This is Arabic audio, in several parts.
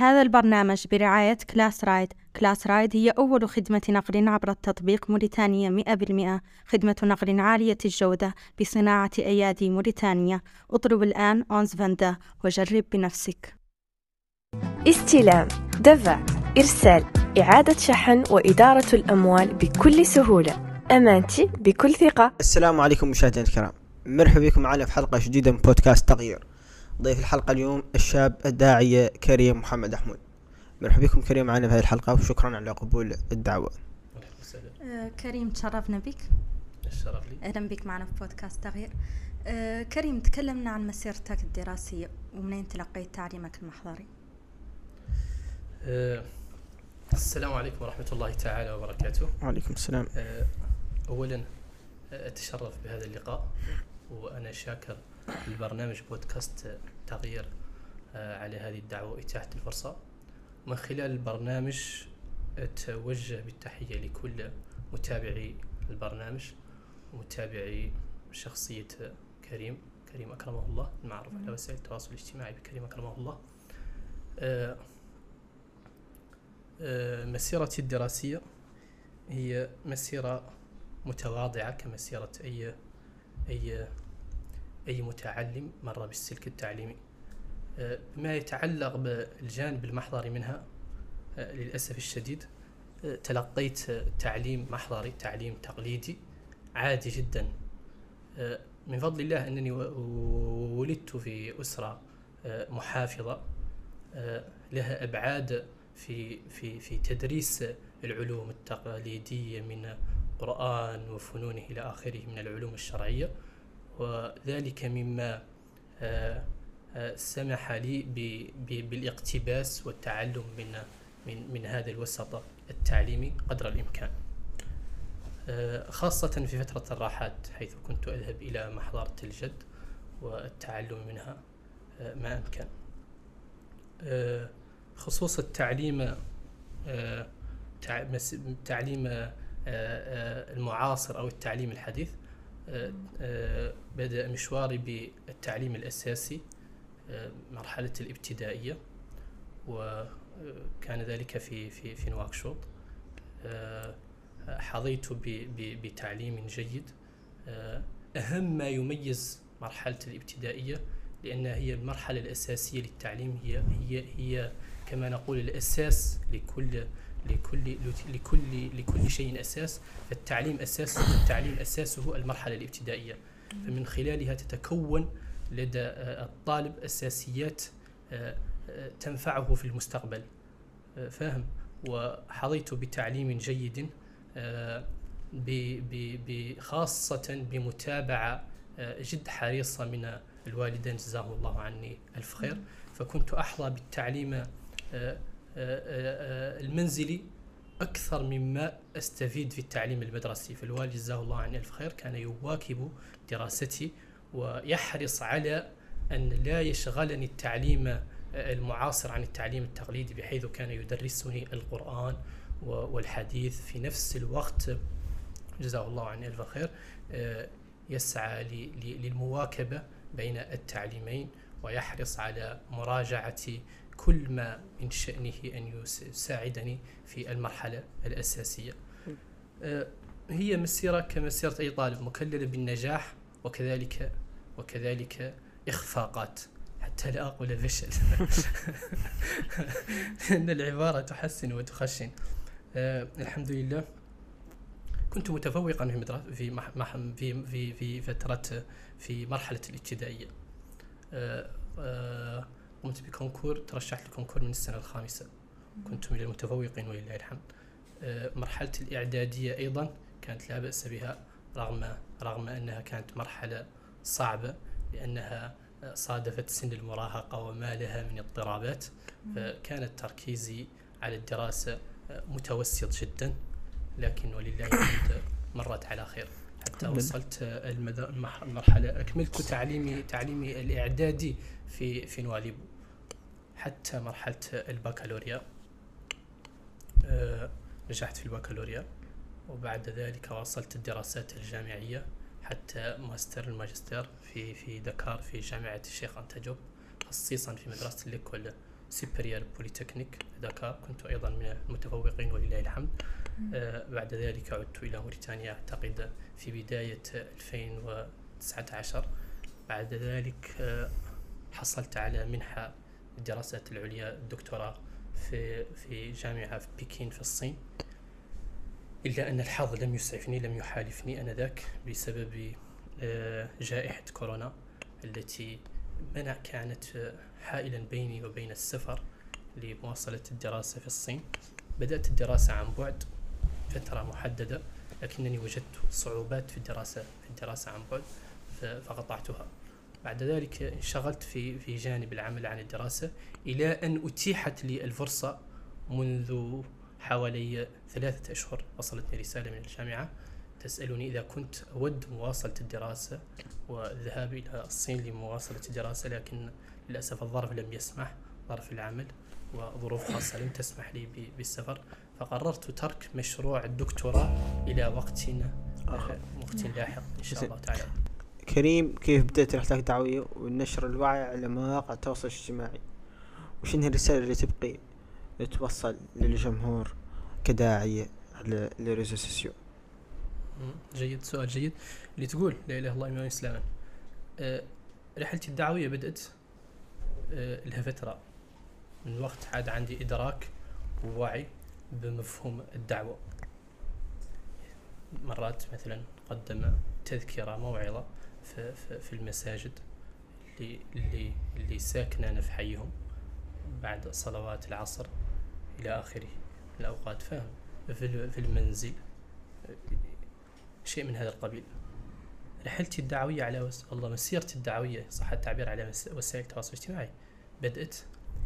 هذا البرنامج برعاية Class Ride Class Ride هي أول خدمة نقل عبر التطبيق موريتانيا 100% خدمة نقل عالية الجودة بصناعة أيادي موريتانيا. اطلب الآن أونز فاندا وجرب بنفسك. استلام دفع إرسال إعادة شحن وإدارة الأموال بكل سهولة. أمانتي بكل ثقة. السلام عليكم مشاهدينا الكرام. مرحبا بكم معنا في حلقة جديدة من بودكاست تغيير. ضيف الحلقة اليوم الشاب الداعية كريم محمد أحمد. مرحبا بكم كريم معنا في هذه الحلقة وشكرا على قبول الدعوة. آه، كريم تشرفنا بك. الشرف لي. أهلا بك معنا في بودكاست تغيير آه، كريم تكلمنا عن مسيرتك الدراسية ومنين تلقيت تعليمك المحضري؟ أه السلام عليكم ورحمة الله تعالى وبركاته. وعليكم السلام. أه أولا آه، أتشرف بهذا اللقاء وأنا شاكر لبرنامج بودكاست تغيير أه على هذه الدعوة وإتاحة الفرصة. من خلال البرنامج أتوجه بالتحية لكل متابعي البرنامج ومتابعي شخصية كريم كريم أكرمه الله المعروف على وسائل التواصل الاجتماعي بكريم أكرمه الله. أه آه، مسيرتي الدراسية هي مسيرة متواضعة كمسيرة أي أي أي متعلم مر بالسلك التعليمي. آه، بما يتعلق بالجانب المحضري منها آه، للأسف الشديد تلقيت تعليم محضري تعليم تقليدي عادي جدا. من فضل الله أنني ولدت في أسرة محافظة لها أبعاد في في في تدريس العلوم التقليدية من قرآن وفنونه إلى آخره من العلوم الشرعية. وذلك مما آه، آه، سمح لي بالاقتباس والتعلم من من من هذا الوسط التعليمي قدر الإمكان. آه، خاصة في فترة الراحات حيث كنت أذهب إلى محضرة الجد والتعلم منها ما أمكن. خصوص التعليم تعليم المعاصر أو التعليم الحديث بدأ مشواري بالتعليم الأساسي مرحلة الابتدائية وكان ذلك في في في نواكشوط. حظيت بتعليم جيد. أهم ما يميز مرحلة الابتدائية لأنها هي المرحلة الأساسية للتعليم هي هي هي كما نقول الأساس لكل لكل لكل لكل شيء أساس فالتعليم أساس التعليم أساسه المرحلة الابتدائية. فمن خلالها تتكون لدى الطالب أساسيات آه، آه، تنفعه في المستقبل. آه، فاهم؟ وحظيت بتعليم جيد خاصة بمتابعة جد حريصة من الوالدين جزاهم الله عني ألف خير. فكنت أحظى بالتعليم آه، آه، آه، المنزلي أكثر مما أستفيد في التعليم المدرسي. فالوالد جزاه الله عني ألف خير كان يواكب دراستي ويحرص على أن لا يشغلني التعليم المعاصر عن التعليم التقليدي بحيث كان يدرسني القرآن والحديث في نفس الوقت. جزاه الله عني ألف خير يسعى للمواكبة بين التعليمين ويحرص على مراجعة كل ما من شأنه أن يساعدني في المرحلة الأساسية. آه، هي مسيرة كمسيرة أي طالب مكللة بالنجاح وكذلك وكذلك إخفاقات. حتى لا أقول فشل. لأن العبارة تحسن وتخشن. أه الحمد لله. كنت متفوقا في في في في في فترة في مرحلة الابتدائية. أه أه قمت بكونكور ترشحت لكونكور من السنة الخامسة. كنت من المتفوقين ولله الحمد. آه، مرحلة الإعدادية أيضا كانت لا بأس بها رغم رغم أنها كانت مرحلة صعبة لأنها آه، صادفت سن المراهقة وما لها من اضطرابات. فكان تركيزي على الدراسة آه، متوسط جدا. لكن ولله الحمد مرت على خير. حتى وصلت المرحلة أكملت تعليمي تعليمي الإعدادي في في نواليبو. حتى مرحلة البكالوريا. أه نجحت في البكالوريا وبعد ذلك واصلت الدراسات الجامعية حتى ماستر الماجستير في في دكار في جامعة الشيخ أنتا جوب خصيصا في مدرسة ال l'École Supérieure Polytechnique دكار. كنت أيضا من المتفوقين ولله الحمد. آه بعد ذلك عدت إلى موريتانيا أعتقد في بداية 2019 بعد ذلك آه حصلت على منحة الدراسات العليا الدكتوراه في في جامعة في بكين في الصين. إلا أن الحظ لم يسعفني لم يحالفني أنذاك بسبب آه، جائحة كورونا التي منع كانت حائلا بيني وبين السفر لمواصلة الدراسة في الصين. بدأت الدراسة عن بعد فترة محددة لكنني وجدت صعوبات في الدراسة في الدراسة عن بعد فقطعتها. بعد ذلك انشغلت في في جانب العمل عن الدراسة إلى أن أتيحت لي الفرصة منذ حوالي ثلاثة أشهر وصلتني رسالة من الجامعة تسألني إذا كنت أود مواصلة الدراسة والذهاب إلى الصين لمواصلة الدراسة لكن للأسف الظرف لم يسمح ظرف العمل وظروف خاصة لم تسمح لي بالسفر فقررت ترك مشروع الدكتوراه إلى وقت آخر وقت لاحق إن شاء الله تعالى. كريم كيف بدأت رحلتك الدعوية ونشر الوعي على مواقع التواصل الاجتماعي. وش الرسالة اللي تبقي؟ توصل للجمهور كداعية على ال réseaux sociaux. جيد سؤال جيد. اللي تقول لا إله إلا الله إيمان اسلاما أه رحلتي الدعوية بدأت أه لها فترة. من وقت عاد عندي إدراك ووعي بمفهوم الدعوة. مرات مثلا قدم تذكرة موعظة في, في, المساجد اللي اللي اللي ساكنة أنا في حيهم بعد صلوات العصر إلى آخره الأوقات. فاهم في المنزل شيء من هذا القبيل. رحلتي الدعوية على وس... الله مسيرتي الدعوية صح التعبير على وسائل التواصل الاجتماعي. بدأت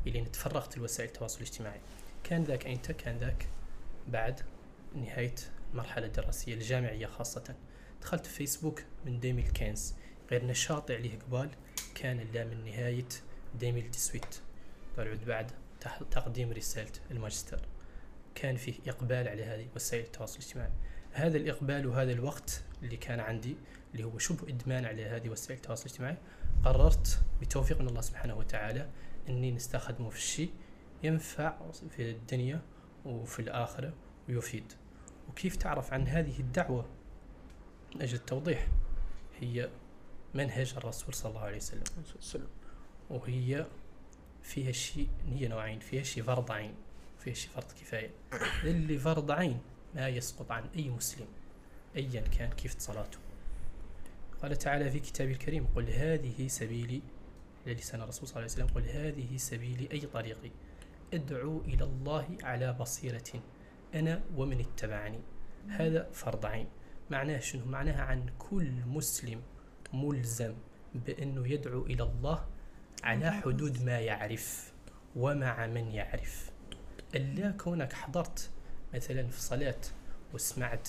إلى تفرغت لوسائل التواصل الاجتماعي. كان ذاك أنت كان ذاك بعد نهاية المرحلة الدراسية الجامعية خاصة. دخلت في فيسبوك من 2015 غير نشاطي عليه قبال كان لا من نهاية 2018 بعد تقديم رسالة الماجستير. كان فيه إقبال على هذه وسائل التواصل الاجتماعي. هذا الإقبال وهذا الوقت اللي كان عندي اللي هو شبه إدمان على هذه وسائل التواصل الاجتماعي قررت بتوفيق من الله سبحانه وتعالى أني نستخدمه في الشيء ينفع في الدنيا وفي الآخرة ويفيد. وكيف تعرف عن هذه الدعوة؟ من أجل التوضيح. هي منهج الرسول صلى الله عليه وسلم. وهي فيها شيء هي نوعين فيها شيء فرض عين فيه شيء فرض كفاية. اللي فرض عين ما يسقط عن أي مسلم أيا كان كيف صلاته. قال تعالى في كتابه الكريم قل هذه سبيلي لسان الرسول صلى الله عليه وسلم قل هذه سبيلي أي طريقي. أدعو إلى الله على بصيرة أنا ومن اتبعني. هذا فرض عين. معناه شنو؟ معناها عن كل مسلم ملزم بأنه يدعو إلى الله على حدود ما يعرف ومع من يعرف. إلا كونك حضرت مثلا في صلاة وسمعت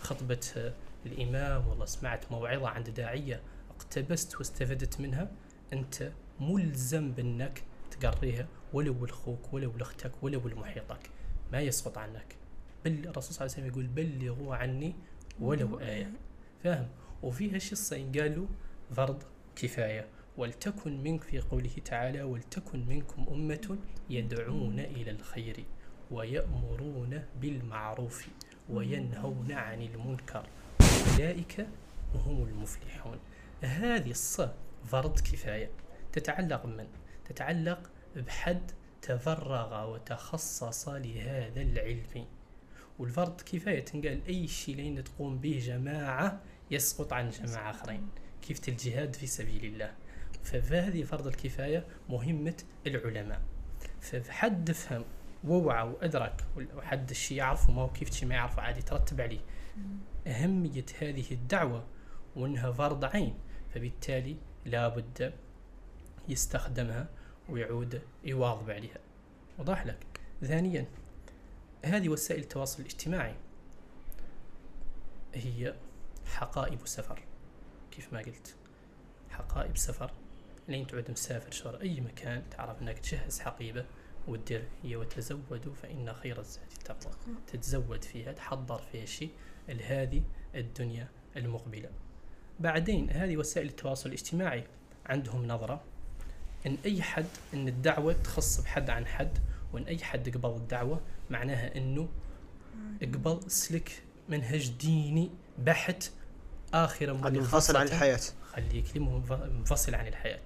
خطبة الإمام والله سمعت موعظة عند داعية اقتبست واستفدت منها أنت ملزم بأنك تقريها ولو لأخوك ولو لأختك ولو لمحيطك ما يسقط عنك. بل الرسول صلى الله عليه وسلم يقول بلغوا عني ولو آية. فاهم؟ وفيها شي الصين؟ قالوا فرض كفاية. ولتكن منك في قوله تعالى ولتكن منكم أمة يدعون إلى الخير ويأمرون بالمعروف وينهون عن المنكر. أولئك هم المفلحون. هذه الصة فرض كفاية. تتعلق من؟ تتعلق بحد تفرغ وتخصص لهذا العلم. والفرض كفاية تنقال أي شيء لين تقوم به جماعة يسقط عن جماعة آخرين. كيف الجهاد في سبيل الله؟ فهذه فرض الكفاية مهمة العلماء. فحد فهم ووعى وأدرك وحد الشيء يعرفه ما هو كيف ما يعرفه عادي يترتب عليه. أهمية هذه الدعوة وأنها فرض عين فبالتالي لابد يستخدمها ويعود يواظب عليها. وضح لك. ثانيا هذه وسائل التواصل الاجتماعي. هي حقائب سفر. كيف ما قلت حقائب سفر. لين تعود مسافر شهر أي مكان تعرف أنك تجهز حقيبة ودير هي وتزودوا فإن خير الزاد التقوى. تتزود فيها تحضر فيها شيء لهذه الدنيا المقبلة. بعدين هذه وسائل التواصل الاجتماعي عندهم نظرة إن أي حد إن الدعوة تخص بحد عن حد وإن أي حد قبل الدعوة معناها إنه قبل سلك منهج ديني بحت آخر منفصل عن الحياة. خليك لي منفصل عن الحياة.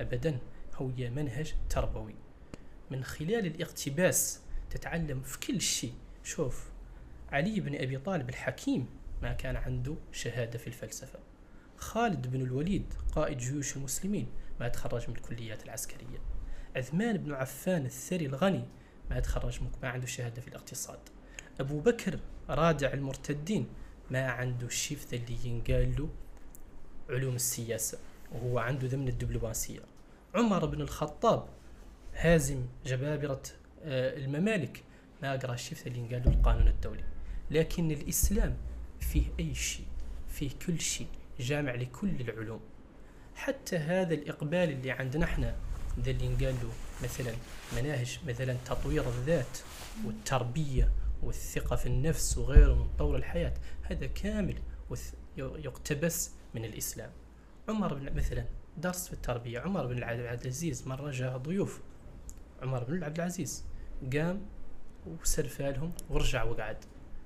ابدا هو منهج تربوي. من خلال الاقتباس تتعلم في كل شيء. شوف علي بن أبي طالب الحكيم ما كان عنده شهادة في الفلسفة. خالد بن الوليد قائد جيوش المسلمين ما تخرج من الكليات العسكرية. عثمان بن عفان الثري الغني ما تخرج ما عنده شهادة في الاقتصاد. أبو بكر رادع المرتدين ما عنده شيف اللي ينقال له علوم السياسة وهو عنده ضمن الدبلوماسية. عمر بن الخطاب هازم جبابرة آه، الممالك ما قرأ الشيف اللي ينقال له القانون الدولي. لكن الإسلام فيه أي شيء فيه كل شيء جامع لكل العلوم. حتى هذا الإقبال اللي عندنا إحنا ذا اللي نقال له مثلا مناهج مثلا تطوير الذات والتربية والثقة في النفس وغيره من طور الحياة هذا كامل يقتبس من الإسلام. عمر بن مثلا درس في التربية عمر بن عبد العزيز مرة جاء ضيوف. عمر بن عبد العزيز قام وسلفى لهم ورجع وقعد.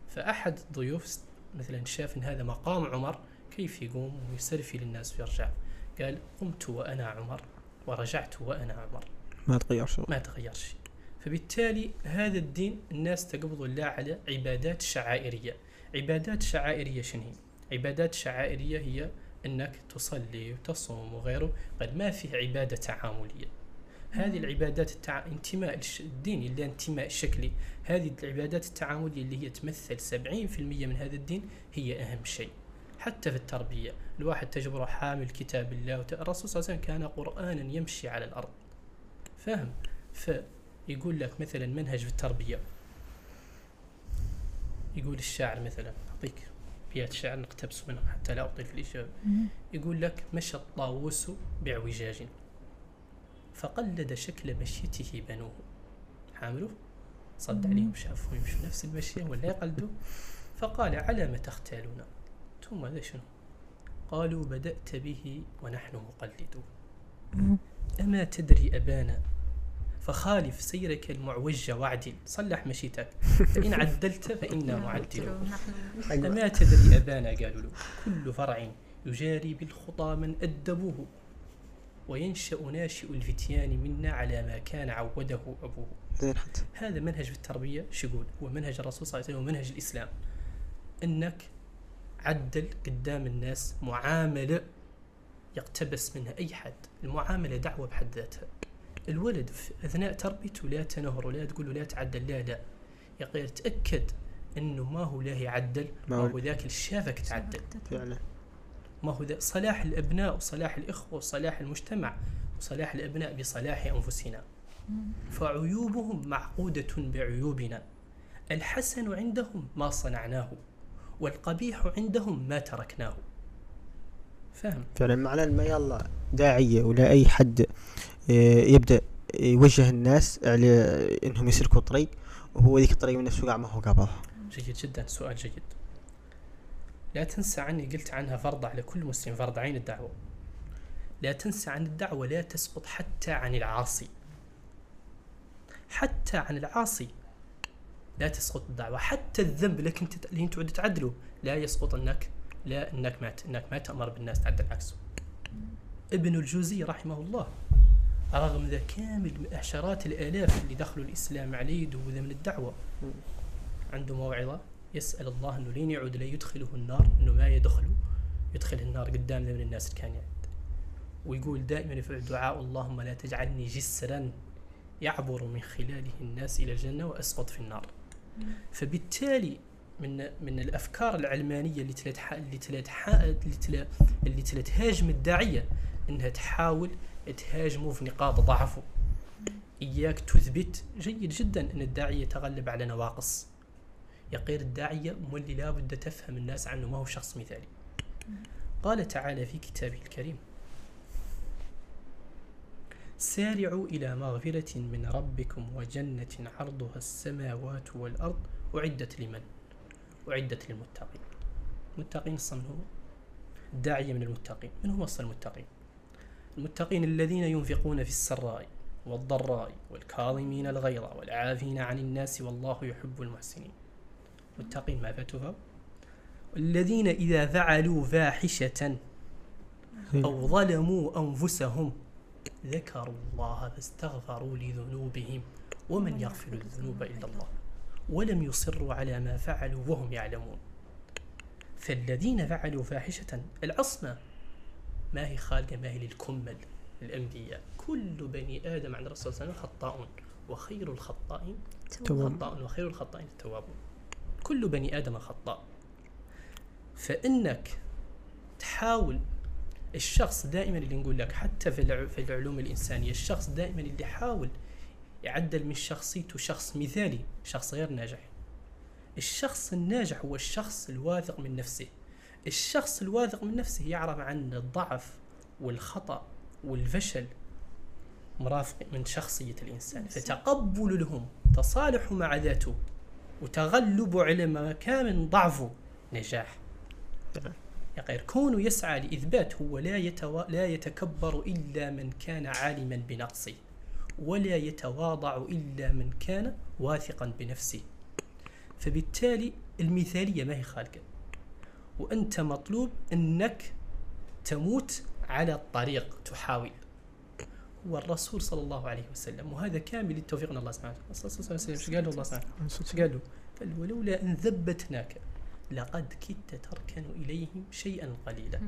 فأحد الضيوف مثلا شاف إن هذا مقام عمر كيف يقوم ويسلفي للناس ويرجع؟ قال قمت وأنا عمر. ورجعت وأنا عمر ما تغير شيء ما تغير شيء. فبالتالي هذا الدين الناس تقبض الله على عبادات شعائرية. عبادات شعائرية شنو هي؟ عبادات شعائرية هي أنك تصلي وتصوم وغيره قد ما فيه عبادة تعاملية. هذه العبادات التع... انتماء الدين اللي انتماء شكلي هذه العبادات التعاملية اللي هي تمثل 70% من هذا الدين هي أهم شيء. حتى في التربية. الواحد تجبره حامل كتاب الله الرسول صلى الله عليه وسلم كان قرآنا يمشي على الأرض. فاهم؟ فيقول لك مثلا منهج في التربية. يقول الشاعر مثلا أعطيك بيات شعر نقتبس منها حتى لا أطيل في الإجابة يقول لك مشى الطاووس باعوجاج فقلد شكل مشيته بنوه. حامله؟ صد عليهم شافوا يمشوا نفس المشية ولا يقلدوا فقال على ما تختالون. ثم هذا شنو؟ قالوا بدأت به ونحن مقلدون. أما تدري أبانا فخالف سيرك المعوج وعدل صلح مشيتك. فإن عدلت فإنا معدلون. أما تدري أبانا قالوا له كل فرع يجاري بالخطى من أدبوه وينشأ ناشئ الفتيان منا على ما كان عوده أبوه. هذا منهج في التربية شقول هو منهج الرسول صلى الله عليه وسلم ومنهج الإسلام. أنك عدل قدام الناس معاملة يقتبس منها أي حد. المعاملة دعوة بحد ذاتها. الولد في أثناء تربيته لا تنهر ولا تقول له لا تعدل لا لا. يا غير تأكد أنه ما هو لا يعدل ما هو ذاك اللي شافك تعدل. فعلا. ما هو ذا صلاح الأبناء وصلاح الإخوة وصلاح المجتمع وصلاح الأبناء بصلاح أنفسنا. فعيوبهم معقودة بعيوبنا. الحسن عندهم ما صنعناه. والقبيح عندهم ما تركناه. فهم فعلا معنى ما يلا داعية ولا أي حد آه، يبدأ يوجه الناس على إنهم يسلكوا طريق وهو ذيك الطريق من نفسه ما هو قابلها جيد جدا سؤال جيد. لا تنسى عني قلت عنها فرض على كل مسلم فرض عين الدعوة. لا تنسى عن الدعوة لا تسقط حتى عن العاصي. حتى عن العاصي. لا تسقط الدعوة. حتى الذنب لك انت اللي انت تعدله لا يسقط انك لا انك ما انك ما تأمر بالناس تعدل عكسه. ابن الجوزي رحمه الله رغم ذا كامل عشرات الآلاف اللي دخلوا الإسلام عليه وذا من الدعوة عنده موعظة يسأل الله إنه لين يعود لا يدخله النار إنه ما يدخله يدخل النار قدام من الناس اللي كان يعد ويقول دائما يفعل دعاء اللهم لا تجعلني جسرا يعبر من خلاله الناس إلى الجنة وأسقط في النار. فبالتالي من من الأفكار العلمانية اللي تلات اللي تلات اللي تلا اللي تلا تهاجم الداعية إنها تحاول تهاجمه في نقاط ضعفه. إياك تثبت جيد جدا أن الداعية يتغلب على نواقص. يقير الداعية مولي لابد تفهم الناس عنه ما هو شخص مثالي. قال تعالى في كتابه الكريم سارعوا إلى مغفرة من ربكم وجنة عرضها السماوات والأرض. أعدت لمن؟ أعدت للمتقين. المتقين أصلا هو؟ الداعية من المتقين. من هو أصلا المتقين؟ المتقين الذين ينفقون في السراء والضراء والكاظمين الغيظ والعافين عن الناس والله يحب المحسنين. متقين معرفتها الذين إذا فعلوا فاحشة أو ظلموا أنفسهم ذكروا الله فاستغفروا لذنوبهم ومن يغفر الذنوب إلا الله ولم يصروا على ما فعلوا وهم يعلمون. فالذين فعلوا فاحشة العصمة ما هي خالقة ما هي للكمل الأنبياء كل بني آدم عند الرسول صلى الله عليه وسلم خطاؤون وخير الخطائين. خطاء وخير الخطائين التوابون كل بني آدم خطاء. فإنك تحاول الشخص دائما اللي نقول لك حتى في في العلوم الإنسانية الشخص دائما اللي يحاول يعدل من شخصيته شخص مثالي شخص غير ناجح. الشخص الناجح هو الشخص الواثق من نفسه. الشخص الواثق من نفسه يعرف عن الضعف والخطأ والفشل مرافق من شخصية الإنسان. فتقبل لهم تصالحه مع ذاته وتغلبه على مكان من ضعفه نجاح. يا غير كونه يسعى لإثبات هو لا, يتوا... لا يتكبر إلا من كان عالما بنقصه ولا يتواضع إلا من كان واثقا بنفسه. فبالتالي المثالية ما هي خالقة وأنت مطلوب أنك تموت على الطريق تحاول. هو الرسول صلى الله عليه وسلم وهذا كامل التوفيق من الله سبحانه وتعالى. صلى الله عليه وسلم قال له الله سبحانه قال له؟ قال ولولا أن ثبتناك لقد كدت تركن إليهم شيئا قليلا.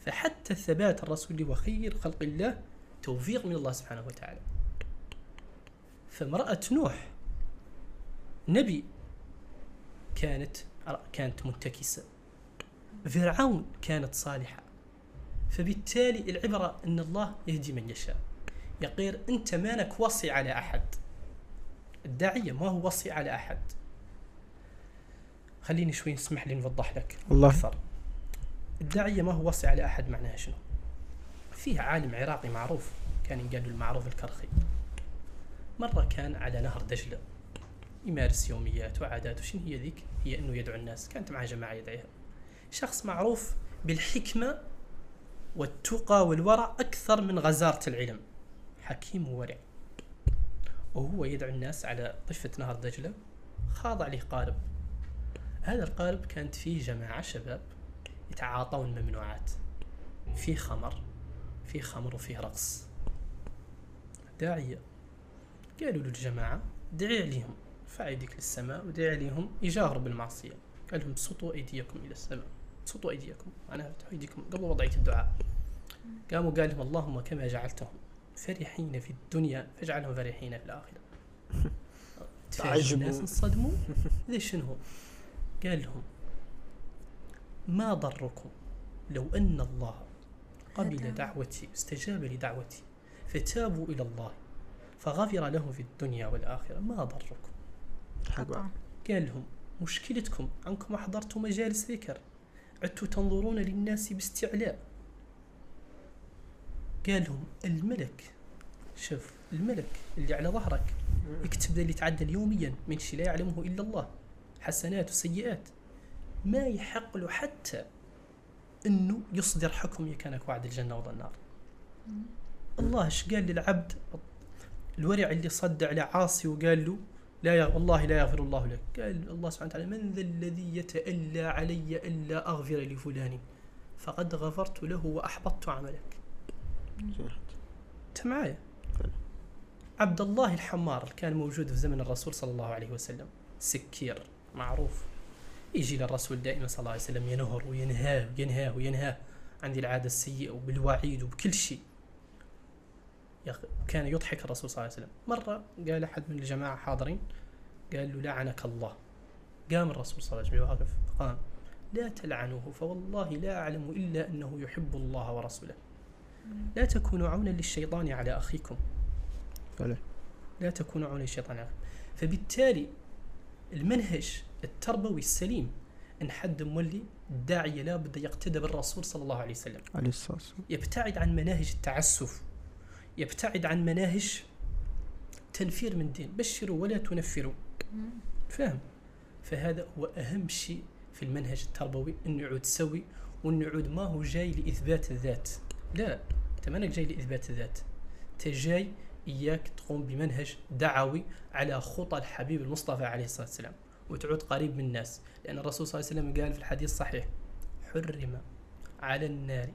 فحتى الثبات الرسول اللي هو خير خلق الله توفيق من الله سبحانه وتعالى. فامرأة نوح نبي كانت كانت منتكسة فرعون كانت صالحة. فبالتالي العبرة أن الله يهدي من يشاء. يقير أنت مانك وصي على أحد. الداعية ما هو وصي على أحد. خليني شوي اسمح لي نوضح لك الله. أكثر الداعية ما هو وصي على أحد معناها شنو؟ فيه عالم عراقي معروف كان ينقال المعروف الكرخي. مرة كان على نهر دجلة يمارس يوميات وعادات وشن هي ذيك؟ هي أنه يدعو الناس. كانت معه جماعة يدعيها. شخص معروف بالحكمة والتقى والورع أكثر من غزارة العلم. حكيم وورع. وهو يدعو الناس على ضفة نهر دجلة خاضع له قارب. هذا القارب كانت فيه جماعة شباب يتعاطون ممنوعات. فيه خمر فيه خمر وفيه رقص. داعية. قالوا للجماعة دعي عليهم رفع يديك للسماء ودعي عليهم يجاهروا بالمعصية. قال لهم بسطوا أيديكم إلى السماء بسطوا أيديكم أنا افتحوا أيديكم قبل وضعية الدعاء. قاموا قال لهم اللهم كما جعلتهم فرحين في الدنيا فاجعلهم فرحين في الآخرة. تعجبوا. الناس انصدموا. ليش شنو؟ قال لهم ما ضركم لو أن الله قبل دعوتي استجاب لدعوتي فتابوا إلى الله فغفر لهم في الدنيا والآخرة ما ضركم. قال لهم مشكلتكم أنكم أحضرتوا مجالس ذكر عدتوا تنظرون للناس باستعلاء. قال لهم الملك شوف الملك اللي على ظهرك يكتب اللي يتعدل يوميا من شيء لا يعلمه إلا الله. حسنات وسيئات. ما يحق له حتى إنه يصدر حكم كانك وعد الجنة ولا النار. الله إيش قال للعبد؟ الورع اللي صد على عاصي وقال له لا يغ... والله لا يغفر الله لك. قال الله سبحانه وتعالى من ذا الذي يتألى علي إلا أغفر لفلان فقد غفرت له وأحبطت عملك. أنت معايا؟ عبد الله الحمار كان موجود في زمن الرسول صلى الله عليه وسلم سكير. معروف. يجي للرسول دائما صلى الله عليه وسلم ينهر وينهاه وينهاه وينهاه عندي العادة السيئة وبالوعيد وبكل شيء. كان يضحك الرسول صلى الله عليه وسلم. مرة قال أحد من الجماعة حاضرين قال له لعنك الله. قام الرسول صلى الله عليه وسلم واقف قام. لا تلعنوه فوالله لا أعلم إلا أنه يحب الله ورسوله. لا تكونوا عونا للشيطان على أخيكم. لا تكونوا عونا للشيطان على أخيكم. فبالتالي المنهج التربوي السليم. ان حد مولي الداعيه لابد يقتدى بالرسول صلى الله عليه وسلم. عليه الصلاة والسلام. يبتعد عن مناهج التعسف. يبتعد عن مناهج تنفير من دين بشروا ولا تنفروا. فاهم فهذا هو أهم شيء في المنهج التربوي أنه يعود سوي وأنه يعود ما هو جاي لإثبات الذات. لا أنت مانك جاي لإثبات الذات. أنت جاي إياك تقوم بمنهج دعوي على خطى الحبيب المصطفى عليه الصلاة والسلام وتعود قريب من الناس. لأن الرسول صلى الله عليه وسلم قال في الحديث الصحيح حرم على النار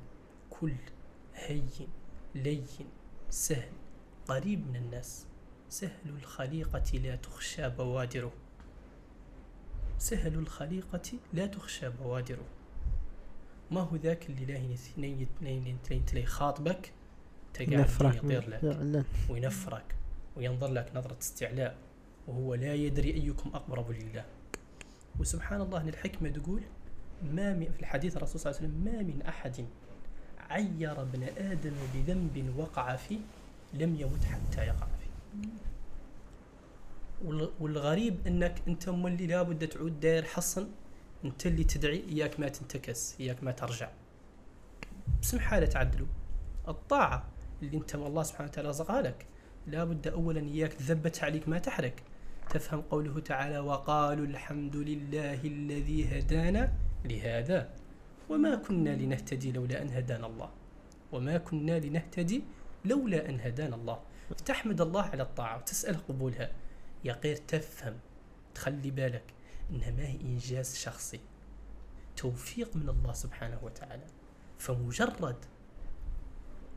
كل هين لين سهل قريب من الناس. سهل الخليقة لا تخشى بوادره. سهل الخليقة لا تخشى بوادره. ما هو ذاك اللي لا اثنين اثنين اثنين خاطبك؟ تقعد نفرك يطير لك وينفرك وينظر لك نظرة استعلاء وهو لا يدري أيكم أقرب لله. وسبحان الله أن الحكمة تقول ما من في الحديث الرسول صلى الله عليه وسلم ما من أحد عير ابن آدم بذنب وقع فيه لم يمت حتى يقع فيه. وال- والغريب إنك أنت مولي لابد تعود داير حصن أنت اللي تدعي إياك ما تنتكس إياك ما ترجع. بسم حالة تعدلوا. الطاعة اللي انت الله سبحانه وتعالى رزقها لك. لابد اولا إياك تثبت عليك ما تحرك. تفهم قوله تعالى وقالوا الحمد لله الذي هدانا لهذا. وما كنا لنهتدي لولا أن هدانا الله. وما كنا لنهتدي لولا أن هدانا الله. تحمد الله على الطاعة وتسأل قبولها. يا غير تفهم. تخلي بالك. انها ما هي إنجاز شخصي. توفيق من الله سبحانه وتعالى. فمجرد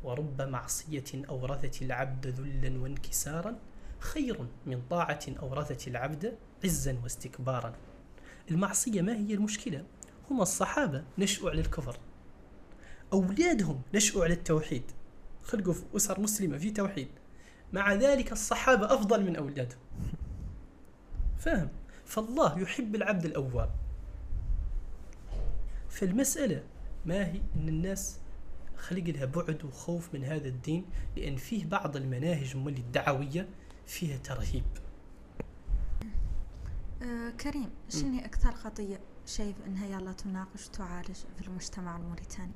ورب معصية أورثت العبد ذلا وانكسارا خير من طاعة أورثت العبد عزا واستكبارا. المعصية ما هي المشكلة؟ هم الصحابة نشأوا على الكفر. أولادهم نشأوا على التوحيد. خلقوا في أسر مسلمة في توحيد. مع ذلك الصحابة أفضل من أولادهم. فاهم؟ فالله يحب العبد الأواب فالمسألة ما هي؟ أن الناس خلق لها بعد وخوف من هذا الدين لأن فيه بعض المناهج مولي الدعوية فيها ترهيب. آه كريم شنو أكثر قضية شايف أنها يلا تناقش وتعالج في المجتمع الموريتاني؟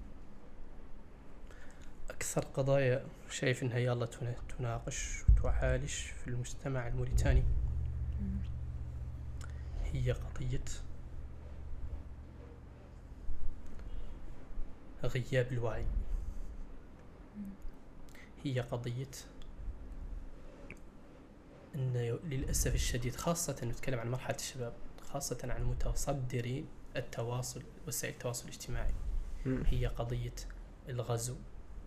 أكثر قضايا شايف أنها يلا تنا- تناقش وتعالج في المجتمع الموريتاني هي قضية غياب الوعي. هي قضية أن للأسف الشديد خاصة نتكلم عن مرحلة الشباب خاصة عن متصدري التواصل وسائل التواصل الاجتماعي. هي قضية الغزو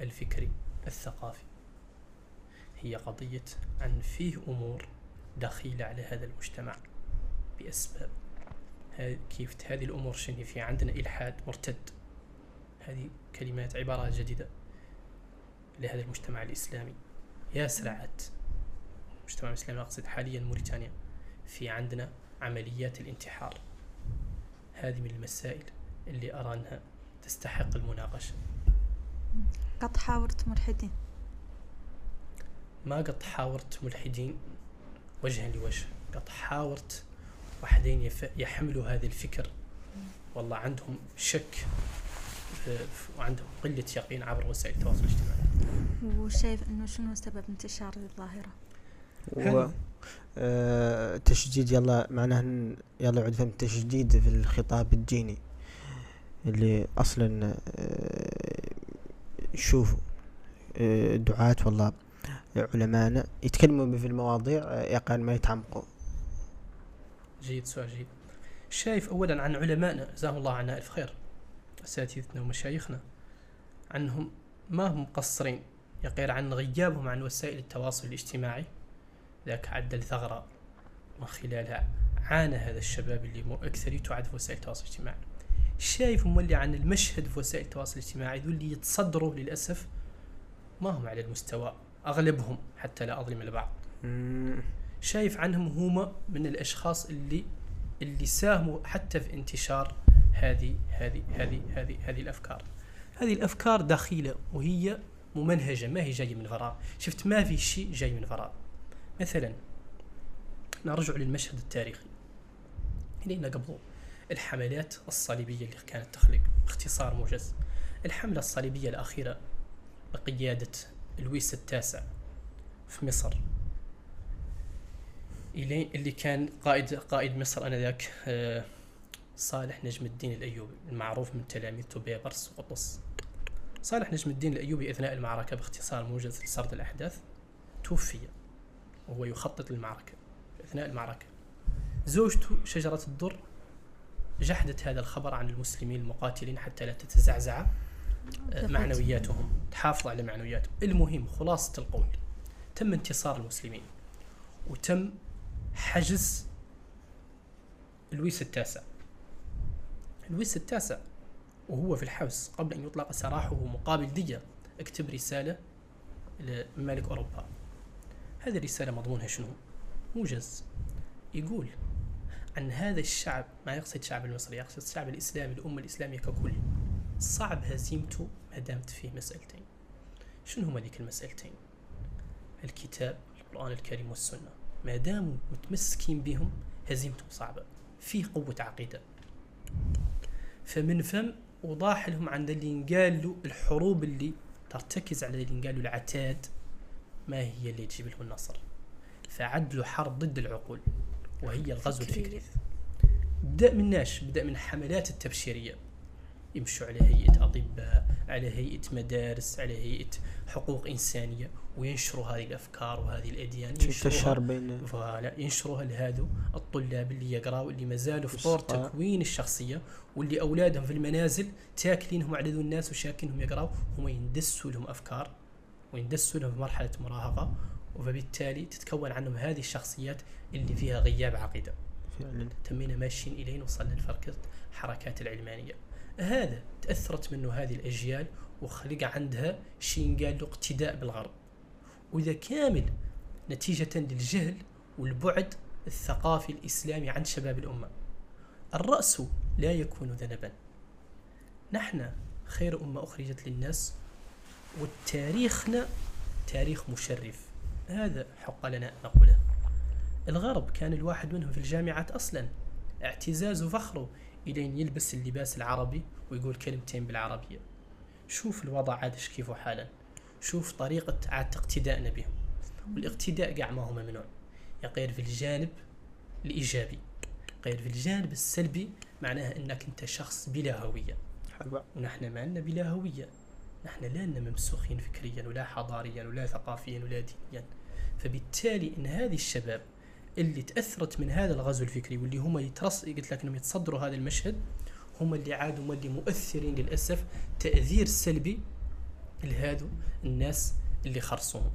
الفكري الثقافي. هي قضية عن فيه أمور دخيلة على هذا المجتمع بأسباب. كيف هذه الأمور شنو في عندنا إلحاد مرتد. هذه كلمات عبارات جديدة. لهذا المجتمع الإسلامي. يا سرعت. المجتمع الإسلامي أقصد حاليا موريتانيا في عندنا عمليات الانتحار. هذه من المسائل اللي أرى أنها تستحق المناقشة. قد حاورت ملحدين. ما قد حاورت ملحدين وجها لوجه. قد حاورت وحدين يف- يحملوا هذا الفكر. والله عندهم شك في- وعندهم قلة يقين عبر وسائل التواصل الاجتماعي. وشايف أنه شنو سبب انتشار الظاهرة؟ و آه، تشديد يلا معناه يلا يعود فهم تشديد في الخطاب الديني اللي أصلا آه، شوفوا آه، دعاة والله علماءنا يتكلموا في المواضيع آه، يقال ما يتعمقوا. جيد سؤال جيد. شايف أولا عن علمائنا جزاهم الله عنا ألف خير أساتذتنا ومشايخنا عنهم ما هم مقصرين؟ يقير عن غيابهم عن وسائل التواصل الاجتماعي. ذاك عدل ثغرة من خلالها عانى هذا الشباب اللي مو أكثريته عاد في وسائل التواصل الاجتماعي. شايف مولي عن المشهد في وسائل التواصل الاجتماعي ذو اللي يتصدروا للأسف ما هم على المستوى أغلبهم حتى لا أظلم البعض. شايف عنهم هما من الأشخاص اللي اللي ساهموا حتى في انتشار هذه هذه هذه هذه هذه الأفكار. هذه الأفكار دخيله وهي ممنهجه ما هي جاية من فراغ. شفت ما في شيء جاي من فراغ. مثلا نرجع للمشهد التاريخي. لنا قبل الحملات الصليبية اللي كانت تخلق باختصار موجز الحملة الصليبية الأخيرة بقياده لويس التاسع في مصر. اللي كان قائد قائد مصر آنذاك آه، صالح نجم الدين الأيوبي المعروف من تلاميذ بيبرس وقطز صالح نجم الدين الأيوبي أثناء المعركة باختصار موجز لسرد الأحداث توفي وهو يخطط للمعركة أثناء المعركة. زوجته شجرة الدر جحدت هذا الخبر عن المسلمين المقاتلين حتى لا تتزعزع آه، معنوياتهم تحافظ على معنوياتهم. المهم خلاصة القول تم انتصار المسلمين وتم حجز لويس التاسع. لويس التاسع وهو في الحبس قبل أن يطلق سراحه مقابل دية اكتب رسالة لملك أوروبا. هذه الرسالة مضمونها شنو؟ موجز. يقول عن هذا الشعب ما يقصد الشعب المصري يقصد الشعب الإسلامي الأمة الإسلامية ككل. صعب هزيمته ما دامت فيه مسألتين. شنو هما ذيك المسألتين؟ الكتاب القرآن الكريم والسنة. ما داموا متمسكين بهم هزيمتهم صعبة. فيه قوة عقيدة. فمن فم وضاح لهم عند اللي ينقال له الحروب اللي ترتكز على اللي ينقال له العتاد ما هي اللي تجيب لهم النصر. فعد له حرب ضد العقول وهي الغزو الفكري. بدأ من ناش بدأ من حملات التبشيرية. يمشوا على هيئة أطباء على هيئة مدارس على هيئة حقوق إنسانية. وينشروا هذه الأفكار وهذه الأديان تنتشر بين فوالا ينشروها لهذو الطلاب اللي يقراوا اللي ما زالوا في طور. تكوين الشخصية واللي أولادهم في المنازل تاكلينهم على ذو الناس وشاكينهم يقراوا هم يندسوا لهم أفكار ويندسوا لهم في مرحلة مراهقة وفبالتالي تتكون عنهم هذه الشخصيات اللي فيها غياب عقيدة. فعلا. تمينا ماشيين إلين وصلنا لفركة حركات العلمانية. هذا تأثرت منه هذه الأجيال وخلق عندها شيء قال له اقتداء بالغرب. وإذا كامل نتيجة للجهل والبعد الثقافي الإسلامي عن شباب الأمة. الرأس لا يكون ذنبا. نحن خير أمة أخرجت للناس وتاريخنا تاريخ مشرف. هذا حق لنا أن نقوله. الغرب كان الواحد منهم في الجامعات أصلا. اعتزاز وفخره إلين يلبس اللباس العربي ويقول كلمتين بالعربية. شوف الوضع عاد إيش كيفه حالا. شوف طريقة عاد اقتدائنا بهم والاقتداء قاع ما هو ممنوع يقير في الجانب الإيجابي. غير في الجانب السلبي معناها أنك أنت شخص بلا هوية. حلوة. ونحن ما عندنا بلا هوية. نحن لا لنا ممسوخين فكريا ولا حضاريا ولا ثقافيا ولا دينيا. فبالتالي إن هذه الشباب اللي تأثرت من هذا الغزو الفكري واللي هم يترص قلت لك إنهم يتصدروا هذا المشهد هم اللي عادوا هم اللي مؤثرين للأسف تأثير سلبي لهذو الناس اللي خرصوهم.